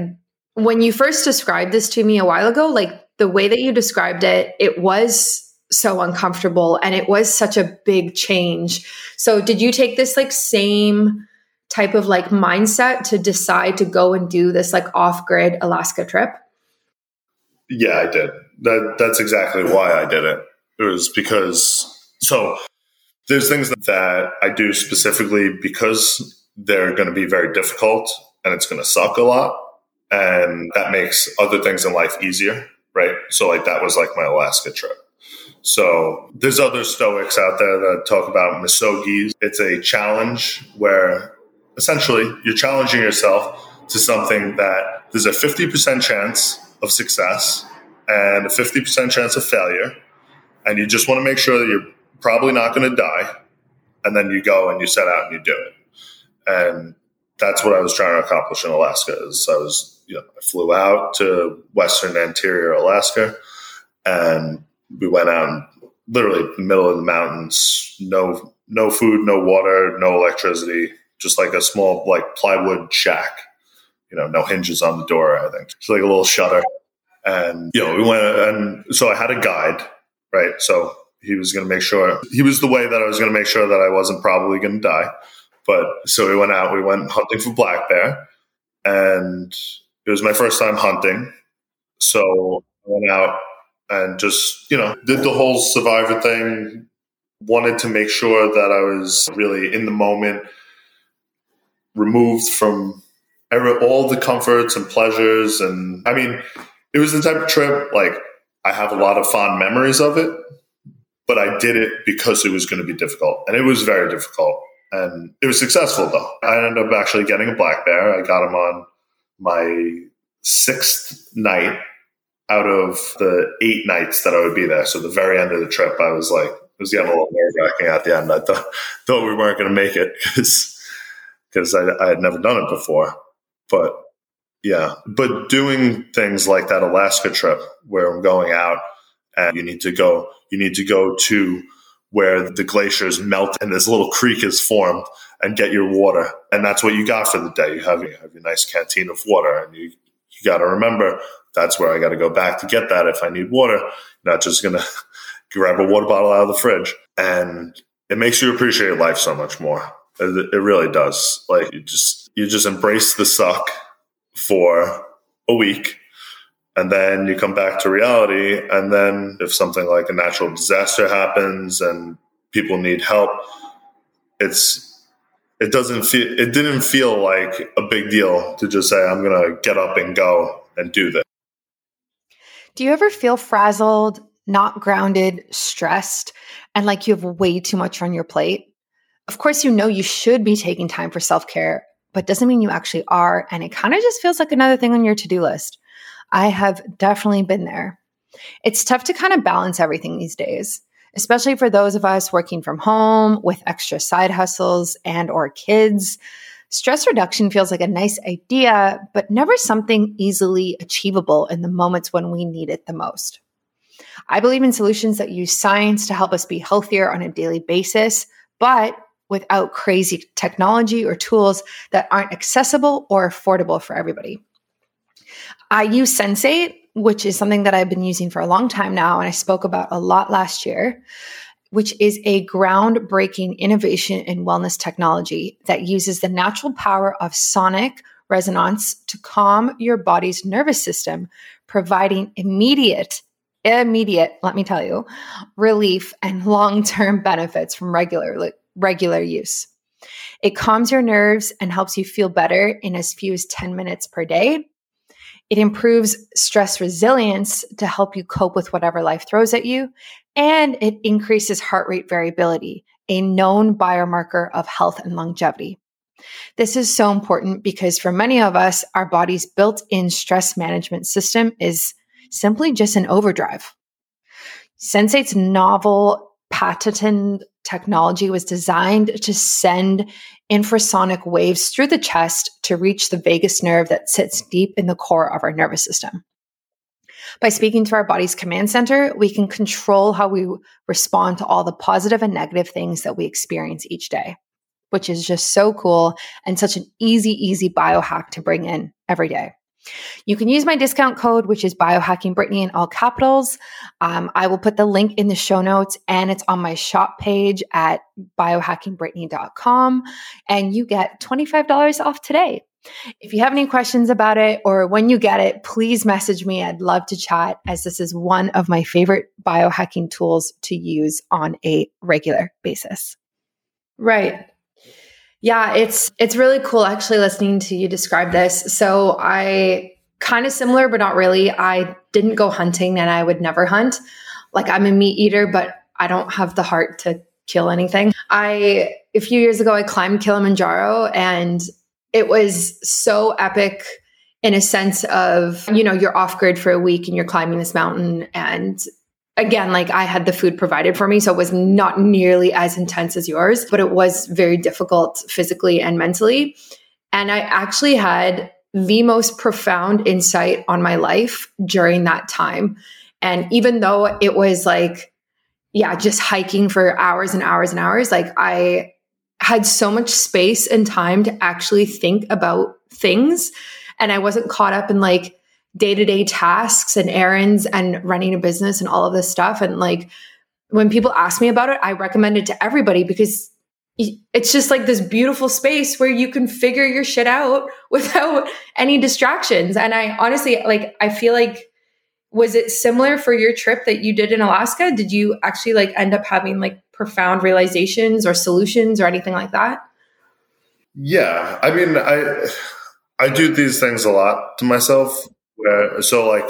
when you first described this to me a while ago, like the way that you described it, it was so uncomfortable and it was such a big change. So, did you take this like same type of like mindset to decide to go and do this like off grid Alaska trip? Yeah, I did. That that's exactly why I did it. It was because so there's things that I do specifically because they're going to be very difficult and it's going to suck a lot and that makes other things in life easier, right? So like that was like my Alaska trip. So there's other Stoics out there that talk about misogi. It's a challenge where essentially you're challenging yourself to something that there's a 50% chance of success and a 50% chance of failure. And you just want to make sure that you're probably not going to die. And then you go and you set out and you do it. And that's what I was trying to accomplish in Alaska is I was, you know, I flew out to Western Interior Alaska and we went out in literally middle of the mountains, no, no food, no water, no electricity, just like a small like plywood shack. You know, no hinges on the door. I think it's like a little shutter. And you know, we went and so I had a guide, right? So he was going to make sure he was the way that I was going to make sure that I wasn't probably going to die. But so we went out. We went hunting for black bear, and it was my first time hunting. So I went out and just you know did the whole survivor thing. Wanted to make sure that I was really in the moment removed from all the comforts and pleasures. And I mean, it was the type of trip like I have a lot of fond memories of it, but I did it because it was going to be difficult. And it was very difficult. And it was successful though. I ended up actually getting a black bear. I got him on my sixth night out of the eight nights that I would be there. So the very end of the trip, I was like, it was getting a little nerve wracking at the end. I thought, thought we weren't going to make it because because I, I had never done it before. But yeah, but doing things like that Alaska trip where I'm going out and you need to go, you need to go to where the glaciers melt and this little creek is formed and get your water. And that's what you got for the day. You have, you have your nice canteen of water and you, you got to remember that's where I got to go back to get that if I need water. Not just going to grab a water bottle out of the fridge. And it makes you appreciate life so much more. It, really does. Like you just you just embrace the suck for a week and then you come back to reality and then if something like a natural disaster happens and people need help it's it doesn't feel it didn't feel like a big deal to just say i'm going to get up and go and do this do you ever feel frazzled not grounded stressed and like you have way too much on your plate of course, you know you should be taking time for self care, but doesn't mean you actually are. And it kind of just feels like another thing on your to do list. I have definitely been there. It's tough to kind of balance everything these days, especially for those of us working from home with extra side hustles and or kids. Stress reduction feels like a nice idea, but never something easily achievable in the moments when we need it the most. I believe in solutions that use science to help us be healthier on a daily basis, but without crazy technology or tools that aren't accessible or affordable for everybody. I use Sensate, which is something that I've been using for a long time now, and I spoke about a lot last year, which is a groundbreaking innovation in wellness technology that uses the natural power of sonic resonance to calm your body's nervous system, providing immediate immediate, let me tell you, relief and long-term benefits from regular regular use. It calms your nerves and helps you feel better in as few as 10 minutes per day. It improves stress resilience to help you cope with whatever life throws at you. And it increases heart rate variability, a known biomarker of health and longevity. This is so important because for many of us, our body's built in stress management system is simply just an overdrive. Sensate's novel patented technology was designed to send infrasonic waves through the chest to reach the vagus nerve that sits deep in the core of our nervous system. By speaking to our body's command center, we can control how we respond to all the positive and negative things that we experience each day, which is just so cool and such an easy, easy biohack to bring in every day. You can use my discount code, which is biohacking Brittany in all capitals. Um, I will put the link in the show notes and it's on my shop page at biohackingbrittany.com. And you get $25 off today. If you have any questions about it or when you get it, please message me. I'd love to chat as this is one of my favorite biohacking tools to use on a regular basis. Right. Yeah, it's it's really cool actually listening to you describe this. So I kind of similar but not really. I didn't go hunting and I would never hunt. Like I'm a meat eater, but I don't have the heart to kill anything. I a few years ago I climbed Kilimanjaro and it was so epic in a sense of, you know, you're off grid for a week and you're climbing this mountain and again, like I had the food provided for me, so it was not nearly as intense as yours, but it was very difficult physically and mentally. And I actually had the most profound insight on my life during that time. And even though it was like, yeah, just hiking for hours and hours and hours, like I had so much space and time to actually think about things. And I wasn't caught up in like, day to day tasks and errands and running a business and all of this stuff. And like when people ask me about it, I recommend it to everybody because it's just like this beautiful space where you can figure your shit out without any distractions. And I honestly, like, I feel like, was it similar for your trip that you did in Alaska? Did you actually like end up having like profound realizations or solutions or anything like that? Yeah. I mean, I, I do these things a lot to myself so like,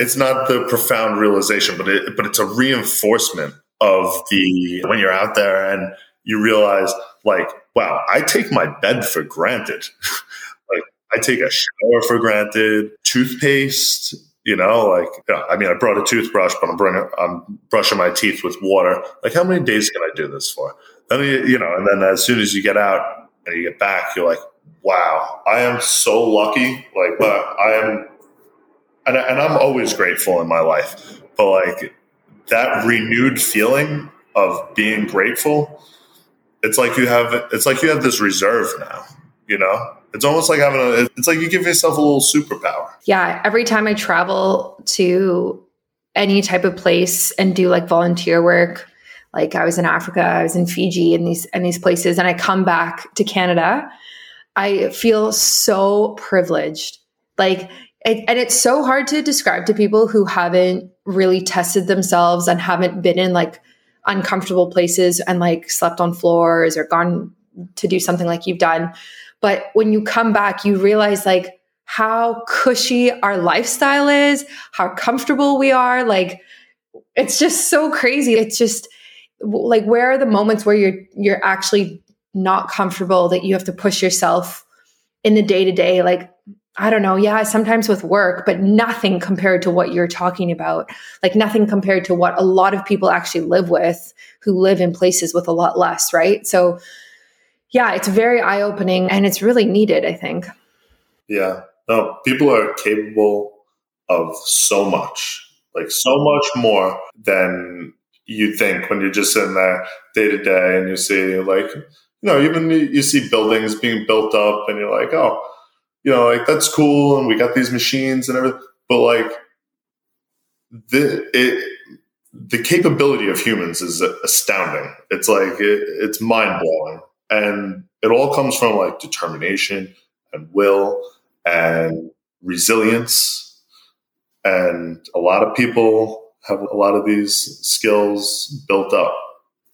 it's not the profound realization, but it, but it's a reinforcement of the when you're out there and you realize like, wow, I take my bed for granted. like I take a shower for granted, toothpaste, you know, like I mean, I brought a toothbrush, but I'm bringing, I'm brushing my teeth with water. Like, how many days can I do this for? Then you, you know, and then as soon as you get out and you get back, you're like, wow, I am so lucky. Like, but I am, and, and I'm always grateful in my life. But like that renewed feeling of being grateful, it's like you have, it's like you have this reserve now. You know, it's almost like having a, it's like you give yourself a little superpower. Yeah. Every time I travel to any type of place and do like volunteer work, like I was in Africa, I was in Fiji and these and these places, and I come back to Canada I feel so privileged. Like, it, and it's so hard to describe to people who haven't really tested themselves and haven't been in like uncomfortable places and like slept on floors or gone to do something like you've done. But when you come back, you realize like how cushy our lifestyle is, how comfortable we are. Like, it's just so crazy. It's just like, where are the moments where you're, you're actually not comfortable that you have to push yourself in the day to day like I don't know, yeah, sometimes with work, but nothing compared to what you're talking about. Like nothing compared to what a lot of people actually live with who live in places with a lot less, right? So yeah, it's very eye opening and it's really needed, I think. Yeah. No, people are capable of so much, like so much more than you think when you're just sitting there day to day and you see like, you know, even you see buildings being built up and you're like, oh, you know, like that's cool and we got these machines and everything. But like the it the capability of humans is astounding. It's like it, it's mind blowing, and it all comes from like determination and will and resilience. And a lot of people have a lot of these skills built up,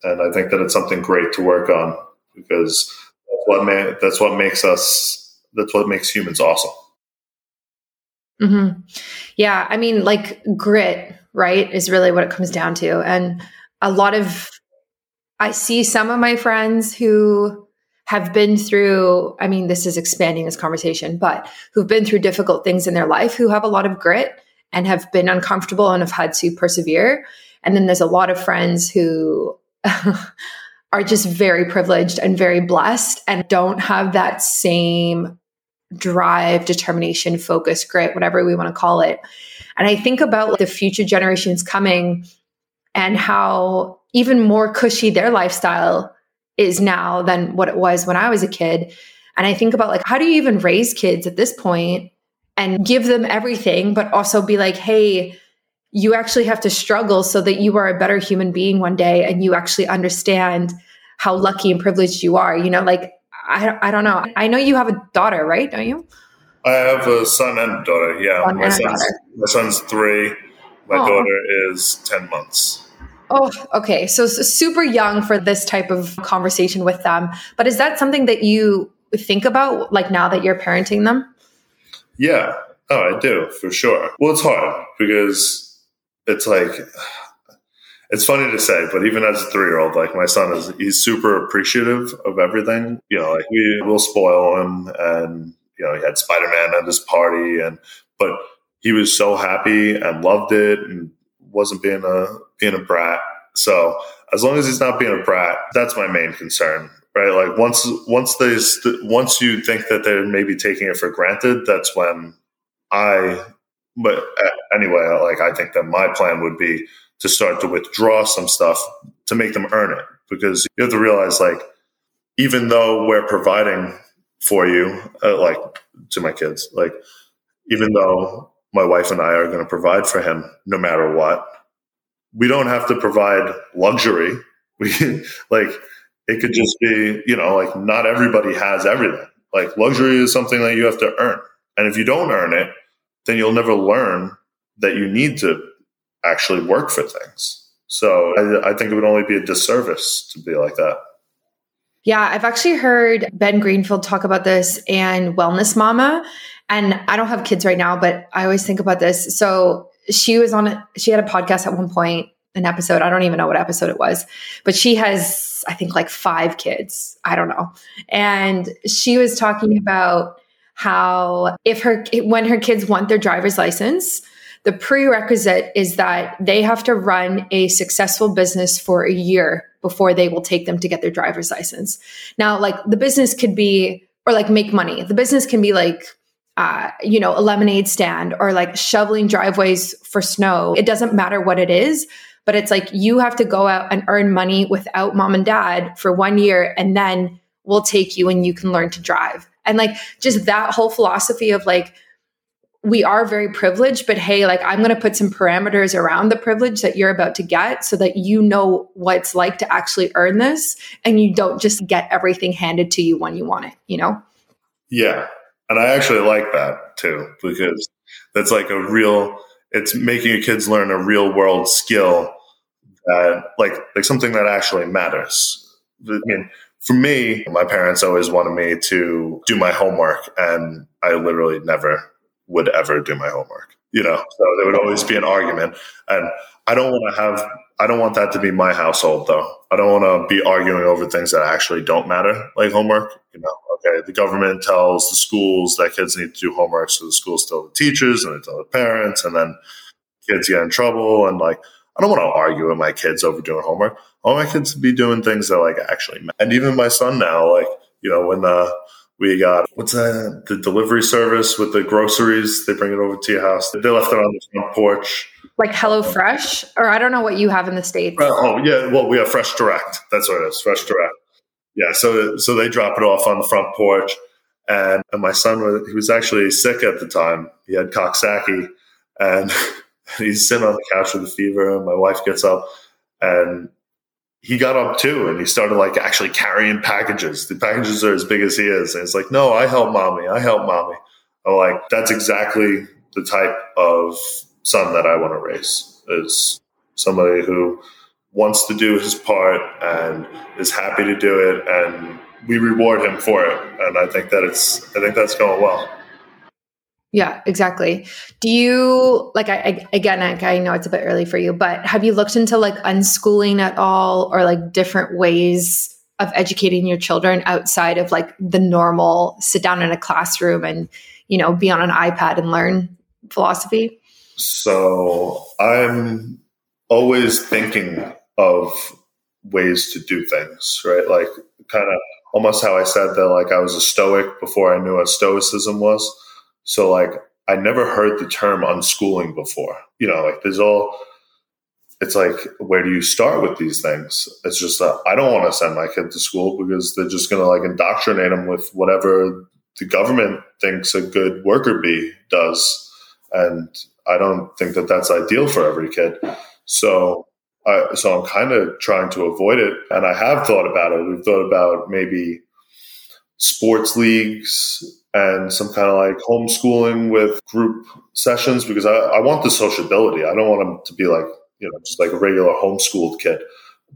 and I think that it's something great to work on because that's what ma- that's what makes us that's what makes humans awesome. Mm-hmm. Yeah, I mean, like grit, right, is really what it comes down to. And a lot of, I see some of my friends who have been through, I mean, this is expanding this conversation, but who've been through difficult things in their life, who have a lot of grit and have been uncomfortable and have had to persevere. And then there's a lot of friends who are just very privileged and very blessed and don't have that same drive, determination, focus, grit, whatever we want to call it. And I think about like, the future generations coming and how even more cushy their lifestyle is now than what it was when I was a kid. And I think about like, how do you even raise kids at this point and give them everything, but also be like, hey, you actually have to struggle so that you are a better human being one day and you actually understand how lucky and privileged you are. You know, like I, I don't know. I know you have a daughter, right? Don't you? I have a son and daughter. Yeah, son my son's my son's three. My oh. daughter is ten months. Oh, okay. So, so super young for this type of conversation with them. But is that something that you think about, like now that you're parenting them? Yeah. Oh, I do for sure. Well, it's hard because it's like it's funny to say, but even as a three year old, like my son is, he's super appreciative of everything. You know, like we will spoil him and, you know, he had Spider Man at his party and, but he was so happy and loved it and wasn't being a, being a brat. So as long as he's not being a brat, that's my main concern, right? Like once, once they, once you think that they're maybe taking it for granted, that's when I, but uh, anyway, like I think that my plan would be to start to withdraw some stuff to make them earn it. Because you have to realize like even though we're providing for you uh, like to my kids like even though my wife and I are going to provide for him no matter what we don't have to provide luxury. We like it could just be you know like not everybody has everything. Like luxury is something that you have to earn. And if you don't earn it then you'll never learn that you need to actually work for things. So I, I think it would only be a disservice to be like that. Yeah, I've actually heard Ben Greenfield talk about this and Wellness Mama. And I don't have kids right now, but I always think about this. So she was on, she had a podcast at one point, an episode. I don't even know what episode it was, but she has, I think, like five kids. I don't know. And she was talking about how if her, when her kids want their driver's license, the prerequisite is that they have to run a successful business for a year before they will take them to get their driver's license. Now, like the business could be, or like make money. The business can be like, uh, you know, a lemonade stand or like shoveling driveways for snow. It doesn't matter what it is, but it's like you have to go out and earn money without mom and dad for one year and then we'll take you and you can learn to drive. And like just that whole philosophy of like, we are very privileged, but hey, like I'm going to put some parameters around the privilege that you're about to get so that you know what it's like to actually earn this and you don't just get everything handed to you when you want it, you know? Yeah. And I actually like that too, because that's like a real, it's making your kids learn a real world skill that like, like something that actually matters. I mean, for me, my parents always wanted me to do my homework and I literally never would ever do my homework. You know, so there would always be an argument. And I don't want to have, I don't want that to be my household though. I don't want to be arguing over things that actually don't matter, like homework. You know, okay, the government tells the schools that kids need to do homework, so the schools tell the teachers and they tell the parents, and then kids get in trouble. And like, I don't want to argue with my kids over doing homework. I want my kids to be doing things that like actually matter. And even my son now, like, You know, when the we got what's that? The delivery service with the groceries. They bring it over to your house. They left it on the front porch. Like Hello Fresh, or I don't know what you have in the states. Uh, oh yeah, well we have Fresh Direct. That's what it is. Fresh Direct. Yeah. So so they drop it off on the front porch, and, and my son was he was actually sick at the time. He had Coxsackie, and he's sitting on the couch with a fever. And my wife gets up, and he got up too and he started like actually carrying packages. The packages are as big as he is. And it's like, no, I help mommy. I help mommy. I'm like, that's exactly the type of son that I want to raise is somebody who wants to do his part and is happy to do it. And we reward him for it. And I think that it's, I think that's going well. Yeah, exactly. Do you like? I, I again, I, I know it's a bit early for you, but have you looked into like unschooling at all, or like different ways of educating your children outside of like the normal sit down in a classroom and you know be on an iPad and learn philosophy? So I'm always thinking of ways to do things, right? Like kind of almost how I said that, like I was a stoic before I knew what stoicism was so like I never heard the term unschooling before. You know, like there's all it's like where do you start with these things? It's just that I don't want to send my kid to school because they're just going to like indoctrinate them with whatever the government thinks a good worker bee does, and I don't think that that's ideal for every kid. So, I, so I'm kind of trying to avoid it, and I have thought about it. We've thought about maybe sports leagues and some kind of like homeschooling with group sessions because I, I want the sociability. I don't want him to be like, you know, just like a regular homeschooled kid.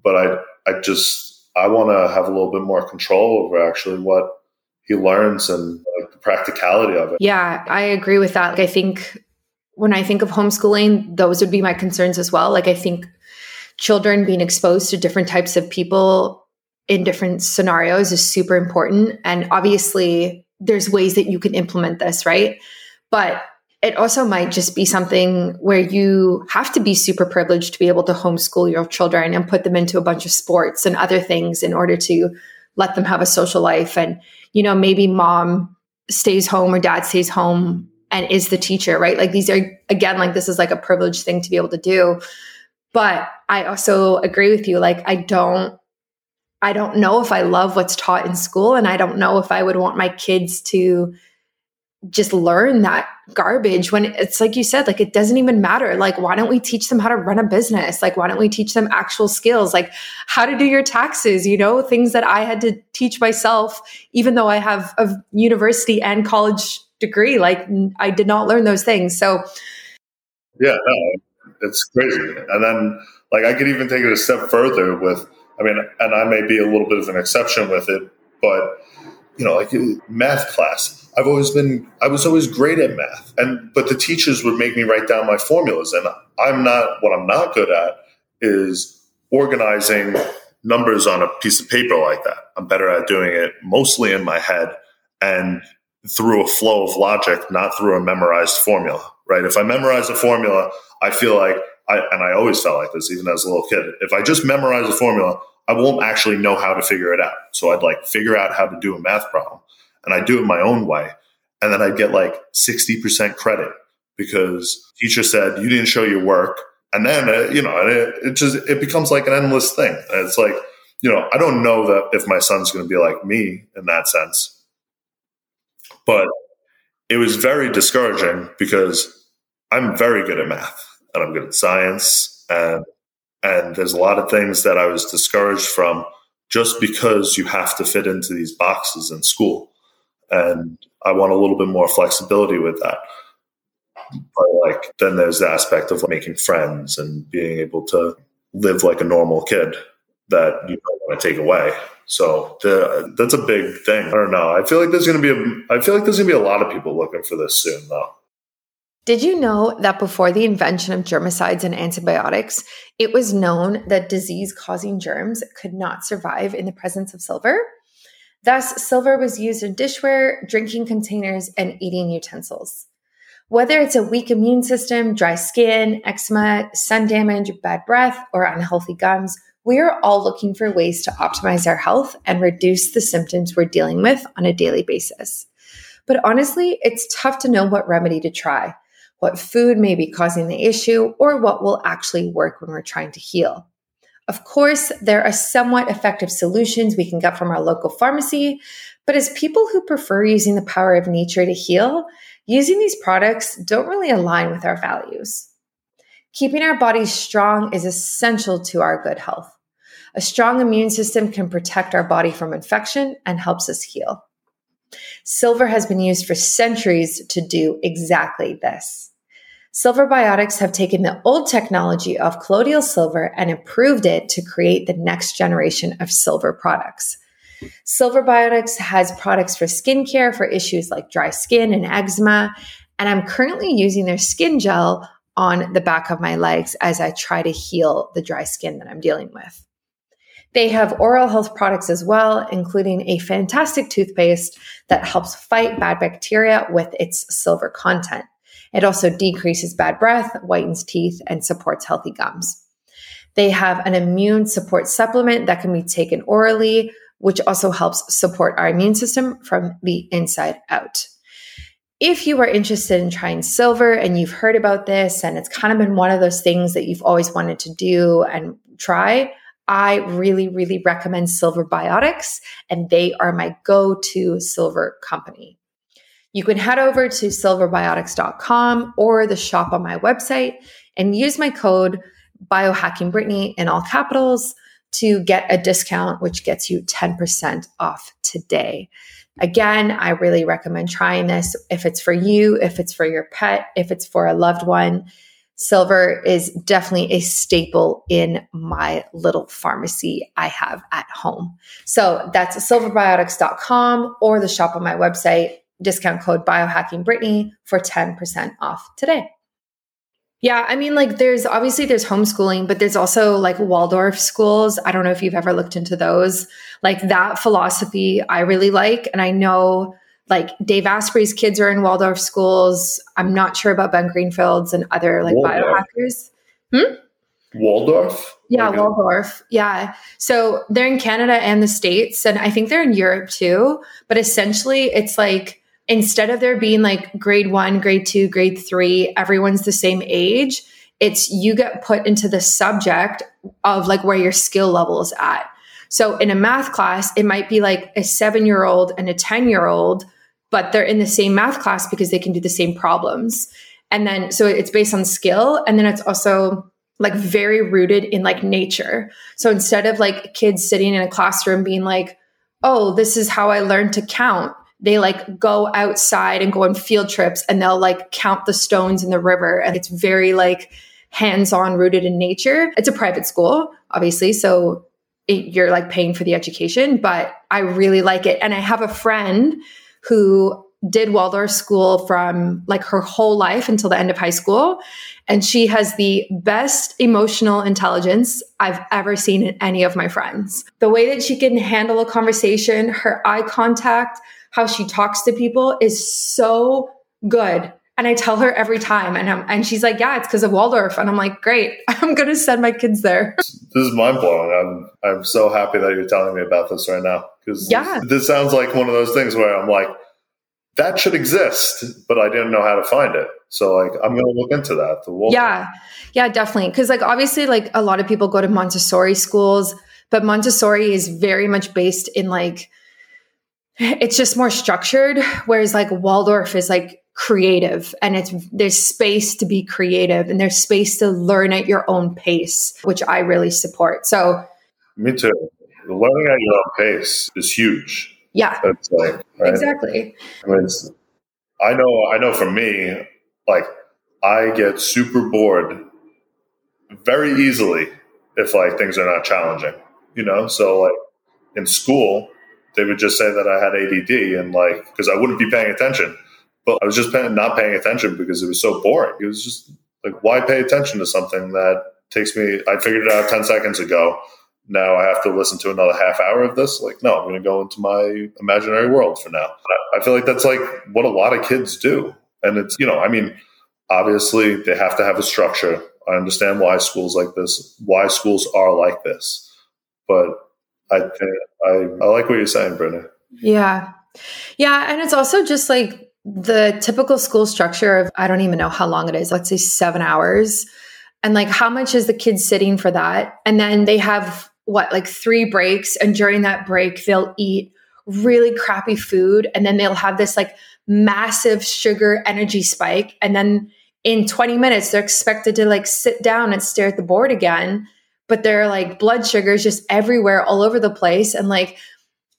But I, I just, I want to have a little bit more control over actually what he learns and like the practicality of it. Yeah, I agree with that. Like, I think when I think of homeschooling, those would be my concerns as well. Like, I think children being exposed to different types of people in different scenarios is super important. And obviously, there's ways that you can implement this, right? But it also might just be something where you have to be super privileged to be able to homeschool your children and put them into a bunch of sports and other things in order to let them have a social life. And, you know, maybe mom stays home or dad stays home and is the teacher, right? Like these are, again, like this is like a privileged thing to be able to do. But I also agree with you. Like, I don't I don't know if I love what's taught in school. And I don't know if I would want my kids to just learn that garbage when it's like you said, like it doesn't even matter. Like, why don't we teach them how to run a business? Like, why don't we teach them actual skills, like how to do your taxes, you know, things that I had to teach myself, even though I have a university and college degree. Like, I did not learn those things. So, yeah, no, it's crazy. And then, like, I could even take it a step further with, I mean, and I may be a little bit of an exception with it, but you know, like math class, I've always been, I was always great at math, and but the teachers would make me write down my formulas, and I'm not. What I'm not good at is organizing numbers on a piece of paper like that. I'm better at doing it mostly in my head and through a flow of logic, not through a memorized formula. Right? If I memorize a formula, I feel like I, and I always felt like this, even as a little kid. If I just memorize a formula, I won't actually know how to figure it out. So I'd like figure out how to do a math problem, and I'd do it my own way, and then I'd get like sixty percent credit because teacher said you didn't show your work, and then uh, you know, it, it just it becomes like an endless thing. And it's like you know, I don't know that if my son's going to be like me in that sense, but it was very discouraging because I'm very good at math and I'm good at science. And, and there's a lot of things that I was discouraged from just because you have to fit into these boxes in school. And I want a little bit more flexibility with that. But like, then there's the aspect of making friends and being able to live like a normal kid that you don't want to take away. So the, that's a big thing. I don't know. I feel like there's going to be a, I feel like there's going to be a lot of people looking for this soon though. Did you know that before the invention of germicides and antibiotics, it was known that disease causing germs could not survive in the presence of silver? Thus, silver was used in dishware, drinking containers, and eating utensils. Whether it's a weak immune system, dry skin, eczema, sun damage, bad breath, or unhealthy gums, we are all looking for ways to optimize our health and reduce the symptoms we're dealing with on a daily basis. But honestly, it's tough to know what remedy to try, what food may be causing the issue, or what will actually work when we're trying to heal. Of course, there are somewhat effective solutions we can get from our local pharmacy, but as people who prefer using the power of nature to heal, using these products don't really align with our values. Keeping our bodies strong is essential to our good health. A strong immune system can protect our body from infection and helps us heal. Silver has been used for centuries to do exactly this. Silver Biotics have taken the old technology of colloidal silver and improved it to create the next generation of silver products. Silver Biotics has products for skincare for issues like dry skin and eczema, and I'm currently using their skin gel on the back of my legs as I try to heal the dry skin that I'm dealing with. They have oral health products as well, including a fantastic toothpaste that helps fight bad bacteria with its silver content. It also decreases bad breath, whitens teeth, and supports healthy gums. They have an immune support supplement that can be taken orally, which also helps support our immune system from the inside out. If you are interested in trying silver and you've heard about this and it's kind of been one of those things that you've always wanted to do and try, I really, really recommend Silver Biotics, and they are my go to silver company. You can head over to silverbiotics.com or the shop on my website and use my code biohackingbrittany in all capitals to get a discount, which gets you 10% off today. Again, I really recommend trying this if it's for you, if it's for your pet, if it's for a loved one. Silver is definitely a staple in my little pharmacy I have at home. So that's silverbiotics.com or the shop on my website, discount code biohackingbrittany for 10% off today. Yeah, I mean, like, there's obviously there's homeschooling, but there's also like Waldorf schools. I don't know if you've ever looked into those. Like that philosophy, I really like, and I know like Dave Asprey's kids are in Waldorf schools. I'm not sure about Ben Greenfield's and other like Waldorf. biohackers. Hmm? Waldorf? Yeah, okay. Waldorf. Yeah. So they're in Canada and the States, and I think they're in Europe too. But essentially, it's like instead of there being like grade one, grade two, grade three, everyone's the same age. It's you get put into the subject of like where your skill level is at. So in a math class, it might be like a seven year old and a 10 year old but they're in the same math class because they can do the same problems. And then, so it's based on skill. And then it's also like very rooted in like nature. So instead of like kids sitting in a classroom being like, oh, this is how I learned to count, they like go outside and go on field trips and they'll like count the stones in the river. And it's very like hands on rooted in nature. It's a private school, obviously. So it, you're like paying for the education, but I really like it. And I have a friend who did Waldorf school from like her whole life until the end of high school. And she has the best emotional intelligence I've ever seen in any of my friends. The way that she can handle a conversation, her eye contact, how she talks to people is so good. And I tell her every time, and I'm, and she's like, "Yeah, it's because of Waldorf." And I'm like, "Great, I'm going to send my kids there." This is mind blowing. I'm I'm so happy that you're telling me about this right now because yeah. this, this sounds like one of those things where I'm like, that should exist, but I didn't know how to find it. So like I'm going to look into that. The yeah. Yeah, definitely. Cuz like obviously like a lot of people go to Montessori schools, but Montessori is very much based in like it's just more structured whereas like Waldorf is like creative and it's there's space to be creative and there's space to learn at your own pace, which I really support. So Me too. Learning at your own pace is huge yeah. It's like right? exactly. I mean, I know. I know. For me, like I get super bored very easily if like things are not challenging. You know, so like in school, they would just say that I had ADD and like because I wouldn't be paying attention, but I was just not paying attention because it was so boring. It was just like why pay attention to something that takes me? I figured it out ten seconds ago now I have to listen to another half hour of this. Like, no, I'm going to go into my imaginary world for now. I feel like that's like what a lot of kids do. And it's, you know, I mean, obviously they have to have a structure. I understand why schools like this, why schools are like this. But I I, I like what you're saying, Brittany. Yeah. Yeah. And it's also just like the typical school structure of, I don't even know how long it is, let's say seven hours. And like, how much is the kid sitting for that? And then they have what, like three breaks. And during that break, they'll eat really crappy food. And then they'll have this like massive sugar energy spike. And then in 20 minutes, they're expected to like sit down and stare at the board again. But their like blood sugar is just everywhere, all over the place. And like,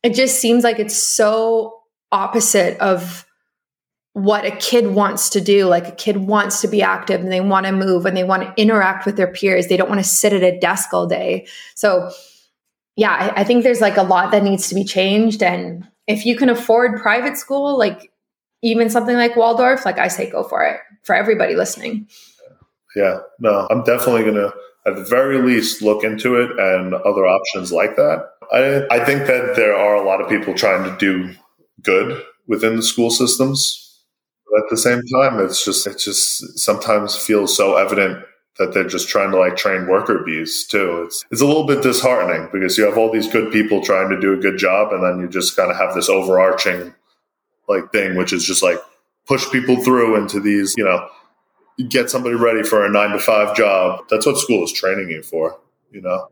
it just seems like it's so opposite of what a kid wants to do. Like a kid wants to be active and they want to move and they want to interact with their peers. They don't want to sit at a desk all day. So, yeah, I, I think there's like a lot that needs to be changed. And if you can afford private school, like even something like Waldorf, like I say, go for it for everybody listening. Yeah, no, I'm definitely going to, at the very least, look into it and other options like that. I, I think that there are a lot of people trying to do good within the school systems. But at the same time, it's just it just sometimes feels so evident that they're just trying to like train worker bees too. It's it's a little bit disheartening because you have all these good people trying to do a good job, and then you just kind of have this overarching like thing, which is just like push people through into these, you know, get somebody ready for a nine to five job. That's what school is training you for, you know.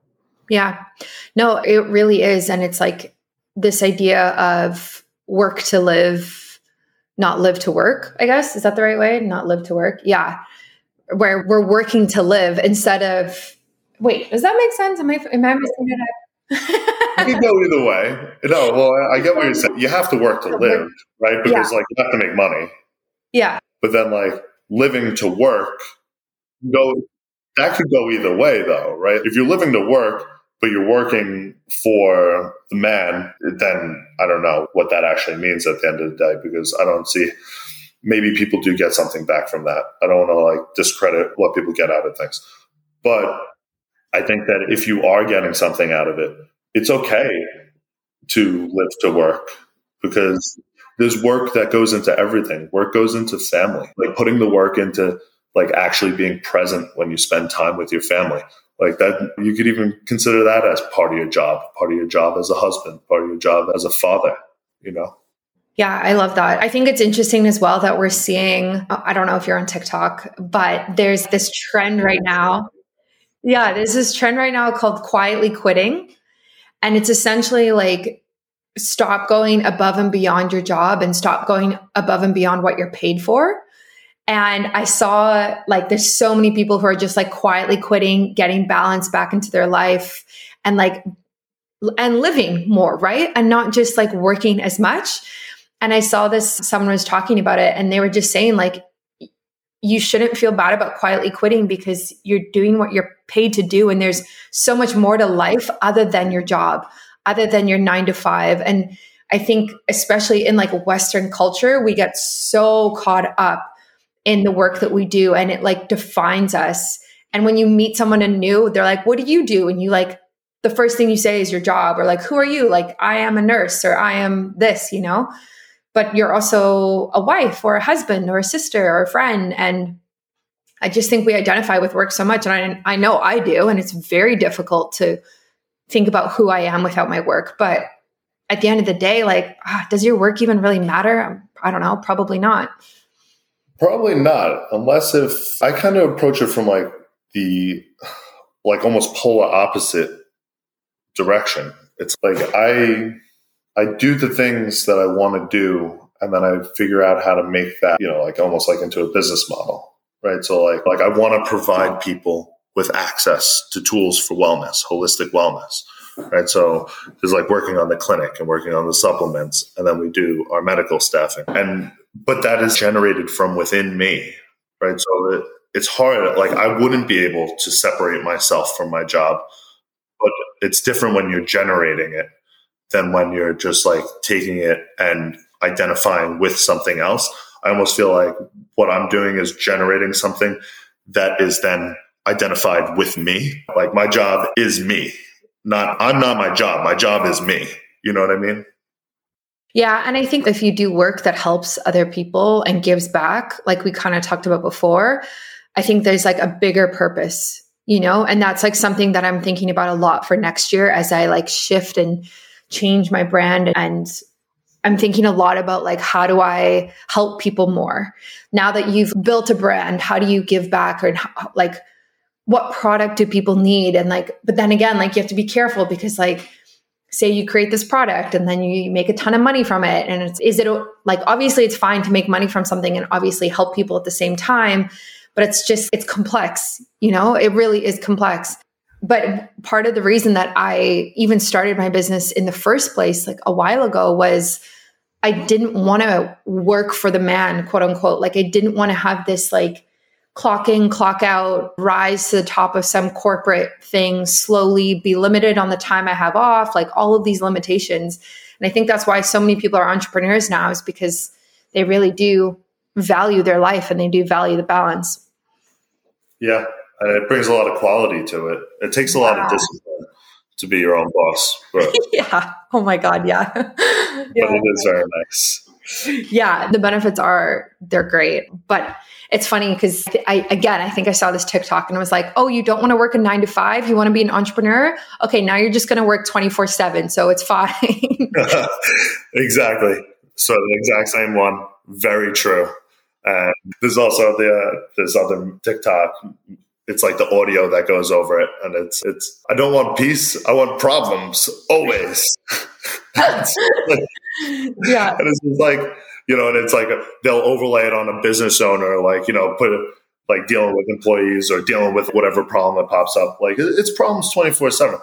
Yeah. No, it really is. And it's like this idea of work to live, not live to work, I guess. Is that the right way? Not live to work. Yeah. Where we're working to live instead of, wait, does that make sense? Am I, am I missing it up? you can go either way. No, well, I get what you're saying. You have to work to live, right? Because yeah. like you have to make money. Yeah. But then like living to work go that could go either way though, right? If you're living to work, but you're working for the man, then I don't know what that actually means at the end of the day because I don't see maybe people do get something back from that. I don't want to like discredit what people get out of things. But I think that if you are getting something out of it, it's okay to live to work because there's work that goes into everything. Work goes into family, like putting the work into like actually being present when you spend time with your family like that you could even consider that as part of your job part of your job as a husband part of your job as a father you know yeah, I love that. I think it's interesting as well that we're seeing, uh, I don't know if you're on TikTok, but there's this trend right now. Yeah, there's this trend right now called quietly quitting. And it's essentially like stop going above and beyond your job and stop going above and beyond what you're paid for and I saw like there's so many people who are just like quietly quitting, getting balance back into their life and like and living more, right? And not just like working as much. And I saw this someone was talking about it and they were just saying like you shouldn't feel bad about quietly quitting because you're doing what you're paid to do and there's so much more to life other than your job, other than your 9 to 5 and I think especially in like western culture we get so caught up in the work that we do and it like defines us. And when you meet someone new, they're like, what do you do? And you like, the first thing you say is your job or like, who are you? Like, I am a nurse or I am this, you know? But you're also a wife or a husband or a sister or a friend. And I just think we identify with work so much. And I, I know I do. And it's very difficult to think about who I am without my work. But at the end of the day, like, ah, does your work even really matter? I don't know. Probably not. Probably not, unless if I kind of approach it from like the like almost polar opposite direction. It's like I I do the things that I want to do and then I figure out how to make that, you know, like almost like into a business model. Right. So like like I want to provide people with access to tools for wellness, holistic wellness. Right. So there's like working on the clinic and working on the supplements. And then we do our medical staffing. And but that is generated from within me, right? So it, it's hard. Like I wouldn't be able to separate myself from my job, but it's different when you're generating it than when you're just like taking it and identifying with something else. I almost feel like what I'm doing is generating something that is then identified with me. Like my job is me, not I'm not my job. My job is me. You know what I mean? Yeah. And I think if you do work that helps other people and gives back, like we kind of talked about before, I think there's like a bigger purpose you know, and that's like something that I'm thinking about a lot for next year as I like shift and change my brand and I'm thinking a lot about like how do I help people more? Now that you've built a brand, how do you give back or like what product do people need and like but then again like you have to be careful because like say you create this product and then you make a ton of money from it. And it's is it like obviously it's fine to make money from something and obviously help people at the same time but it's just it's complex you know? It really is complex. But part of the reason that i even started my business in the first place like a while ago was i didn't want to work for the man quote unquote. Like i didn't want to have this like clock in, clock out, rise to the top of some corporate thing, slowly be limited on the time I have off, like all of these limitations. And I think that's why so many people are entrepreneurs now, is because they really do value their life and they do value the balance. Yeah. And it brings a lot of quality to it. It takes a lot of discipline to be your own boss. But, yeah. Oh my God. Yeah. but it is very nice. Yeah. The benefits are, they're great. But it's funny because I, again, I think I saw this TikTok and it was like, oh, you don't want to work a nine to five. You want to be an entrepreneur. Okay. Now you're just going to work 24 seven. So it's fine. exactly. So the exact same one. Very true. And there's also the, uh, this other TikTok. It's like the audio that goes over it. And it's, it's, I don't want peace. I want problems always. yeah. And it's like, you know, and it's like a, they'll overlay it on a business owner, like, you know, put it like dealing with employees or dealing with whatever problem that pops up. Like it's problems 24 seven.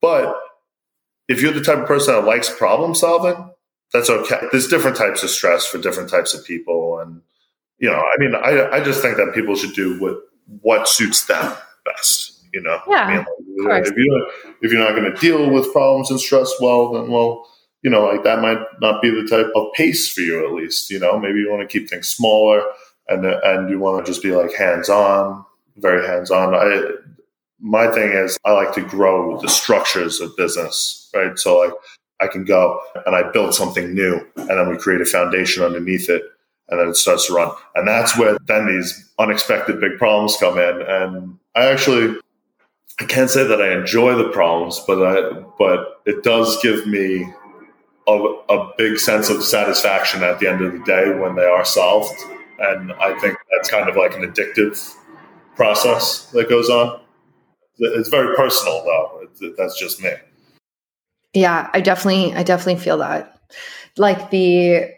But if you're the type of person that likes problem solving, that's okay. There's different types of stress for different types of people. And, you know, I mean, I, I just think that people should do what, what suits them best, you know? Yeah. I mean, like, if you if you're not going to deal with problems and stress well, then, well, you know, like that might not be the type of pace for you, at least. You know, maybe you want to keep things smaller and and you want to just be like hands on, very hands on. I my thing is I like to grow the structures of business, right? So like I can go and I build something new, and then we create a foundation underneath it, and then it starts to run. And that's where then these unexpected big problems come in. And I actually I can't say that I enjoy the problems, but I but it does give me a, a big sense of satisfaction at the end of the day when they are solved. And I think that's kind of like an addictive process that goes on. It's very personal, though. That's just me. Yeah, I definitely, I definitely feel that. Like the,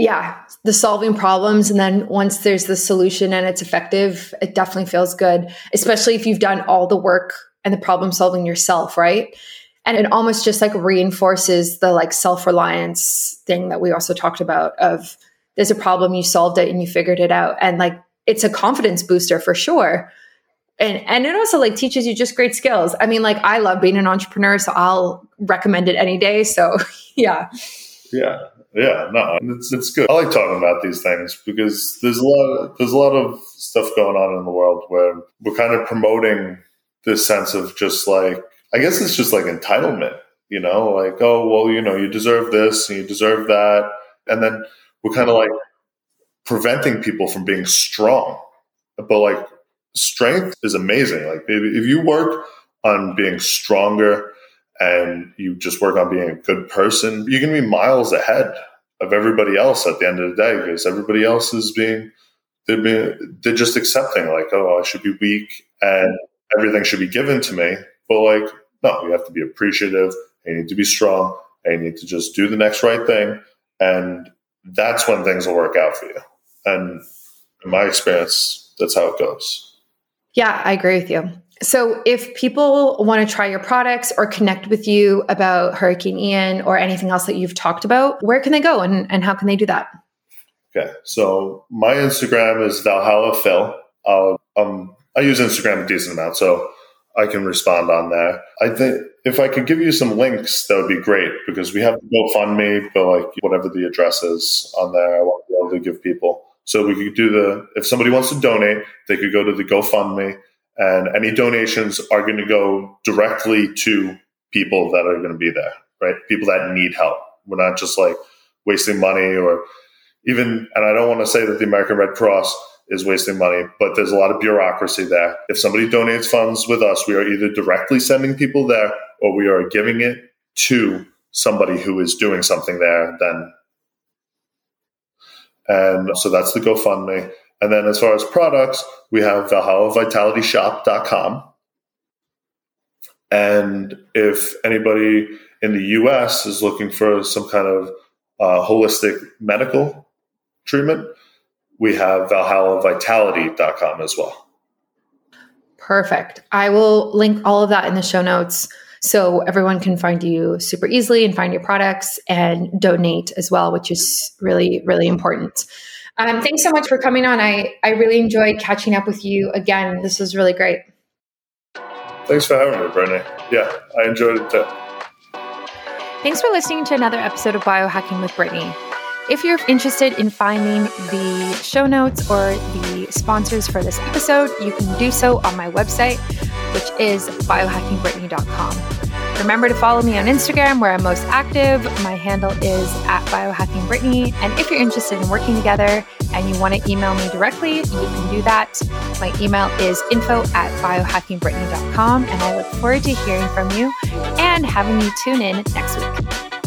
yeah, the solving problems, and then once there's the solution and it's effective, it definitely feels good. Especially if you've done all the work and the problem solving yourself, right? and it almost just like reinforces the like self-reliance thing that we also talked about of there's a problem you solved it and you figured it out and like it's a confidence booster for sure and and it also like teaches you just great skills i mean like i love being an entrepreneur so i'll recommend it any day so yeah yeah yeah no it's, it's good i like talking about these things because there's a lot of, there's a lot of stuff going on in the world where we're kind of promoting this sense of just like I guess it's just like entitlement, you know, like, oh, well, you know, you deserve this and you deserve that. And then we're kind of like preventing people from being strong. But like, strength is amazing. Like, if you work on being stronger and you just work on being a good person, you can be miles ahead of everybody else at the end of the day because everybody else is being, they're, being, they're just accepting, like, oh, I should be weak and everything should be given to me. But like, no, you have to be appreciative. You need to be strong. And you need to just do the next right thing. And that's when things will work out for you. And in my experience, that's how it goes. Yeah, I agree with you. So, if people want to try your products or connect with you about Hurricane Ian or anything else that you've talked about, where can they go and, and how can they do that? Okay. So, my Instagram is Valhalla Phil. Um, I use Instagram a decent amount. So, I can respond on there. I think if I could give you some links, that would be great because we have GoFundMe, but like whatever the address is on there, I want to be able to give people. So we could do the, if somebody wants to donate, they could go to the GoFundMe and any donations are going to go directly to people that are going to be there, right? People that need help. We're not just like wasting money or even, and I don't want to say that the American Red Cross is wasting money, but there's a lot of bureaucracy there. If somebody donates funds with us, we are either directly sending people there or we are giving it to somebody who is doing something there then. And so that's the GoFundMe. And then as far as products, we have ValhallaVitalityShop.com. And if anybody in the US is looking for some kind of uh, holistic medical treatment, we have ValhallaVitality.com as well. Perfect. I will link all of that in the show notes so everyone can find you super easily and find your products and donate as well, which is really, really important. Um, thanks so much for coming on. I, I really enjoyed catching up with you again. This was really great. Thanks for having me, Brittany. Yeah, I enjoyed it too. Thanks for listening to another episode of Biohacking with Brittany. If you're interested in finding the show notes or the sponsors for this episode, you can do so on my website, which is biohackingbrittany.com. Remember to follow me on Instagram where I'm most active. My handle is at biohackingbrittany. And if you're interested in working together and you want to email me directly, you can do that. My email is info at biohackingbrittany.com. And I look forward to hearing from you and having you tune in next week.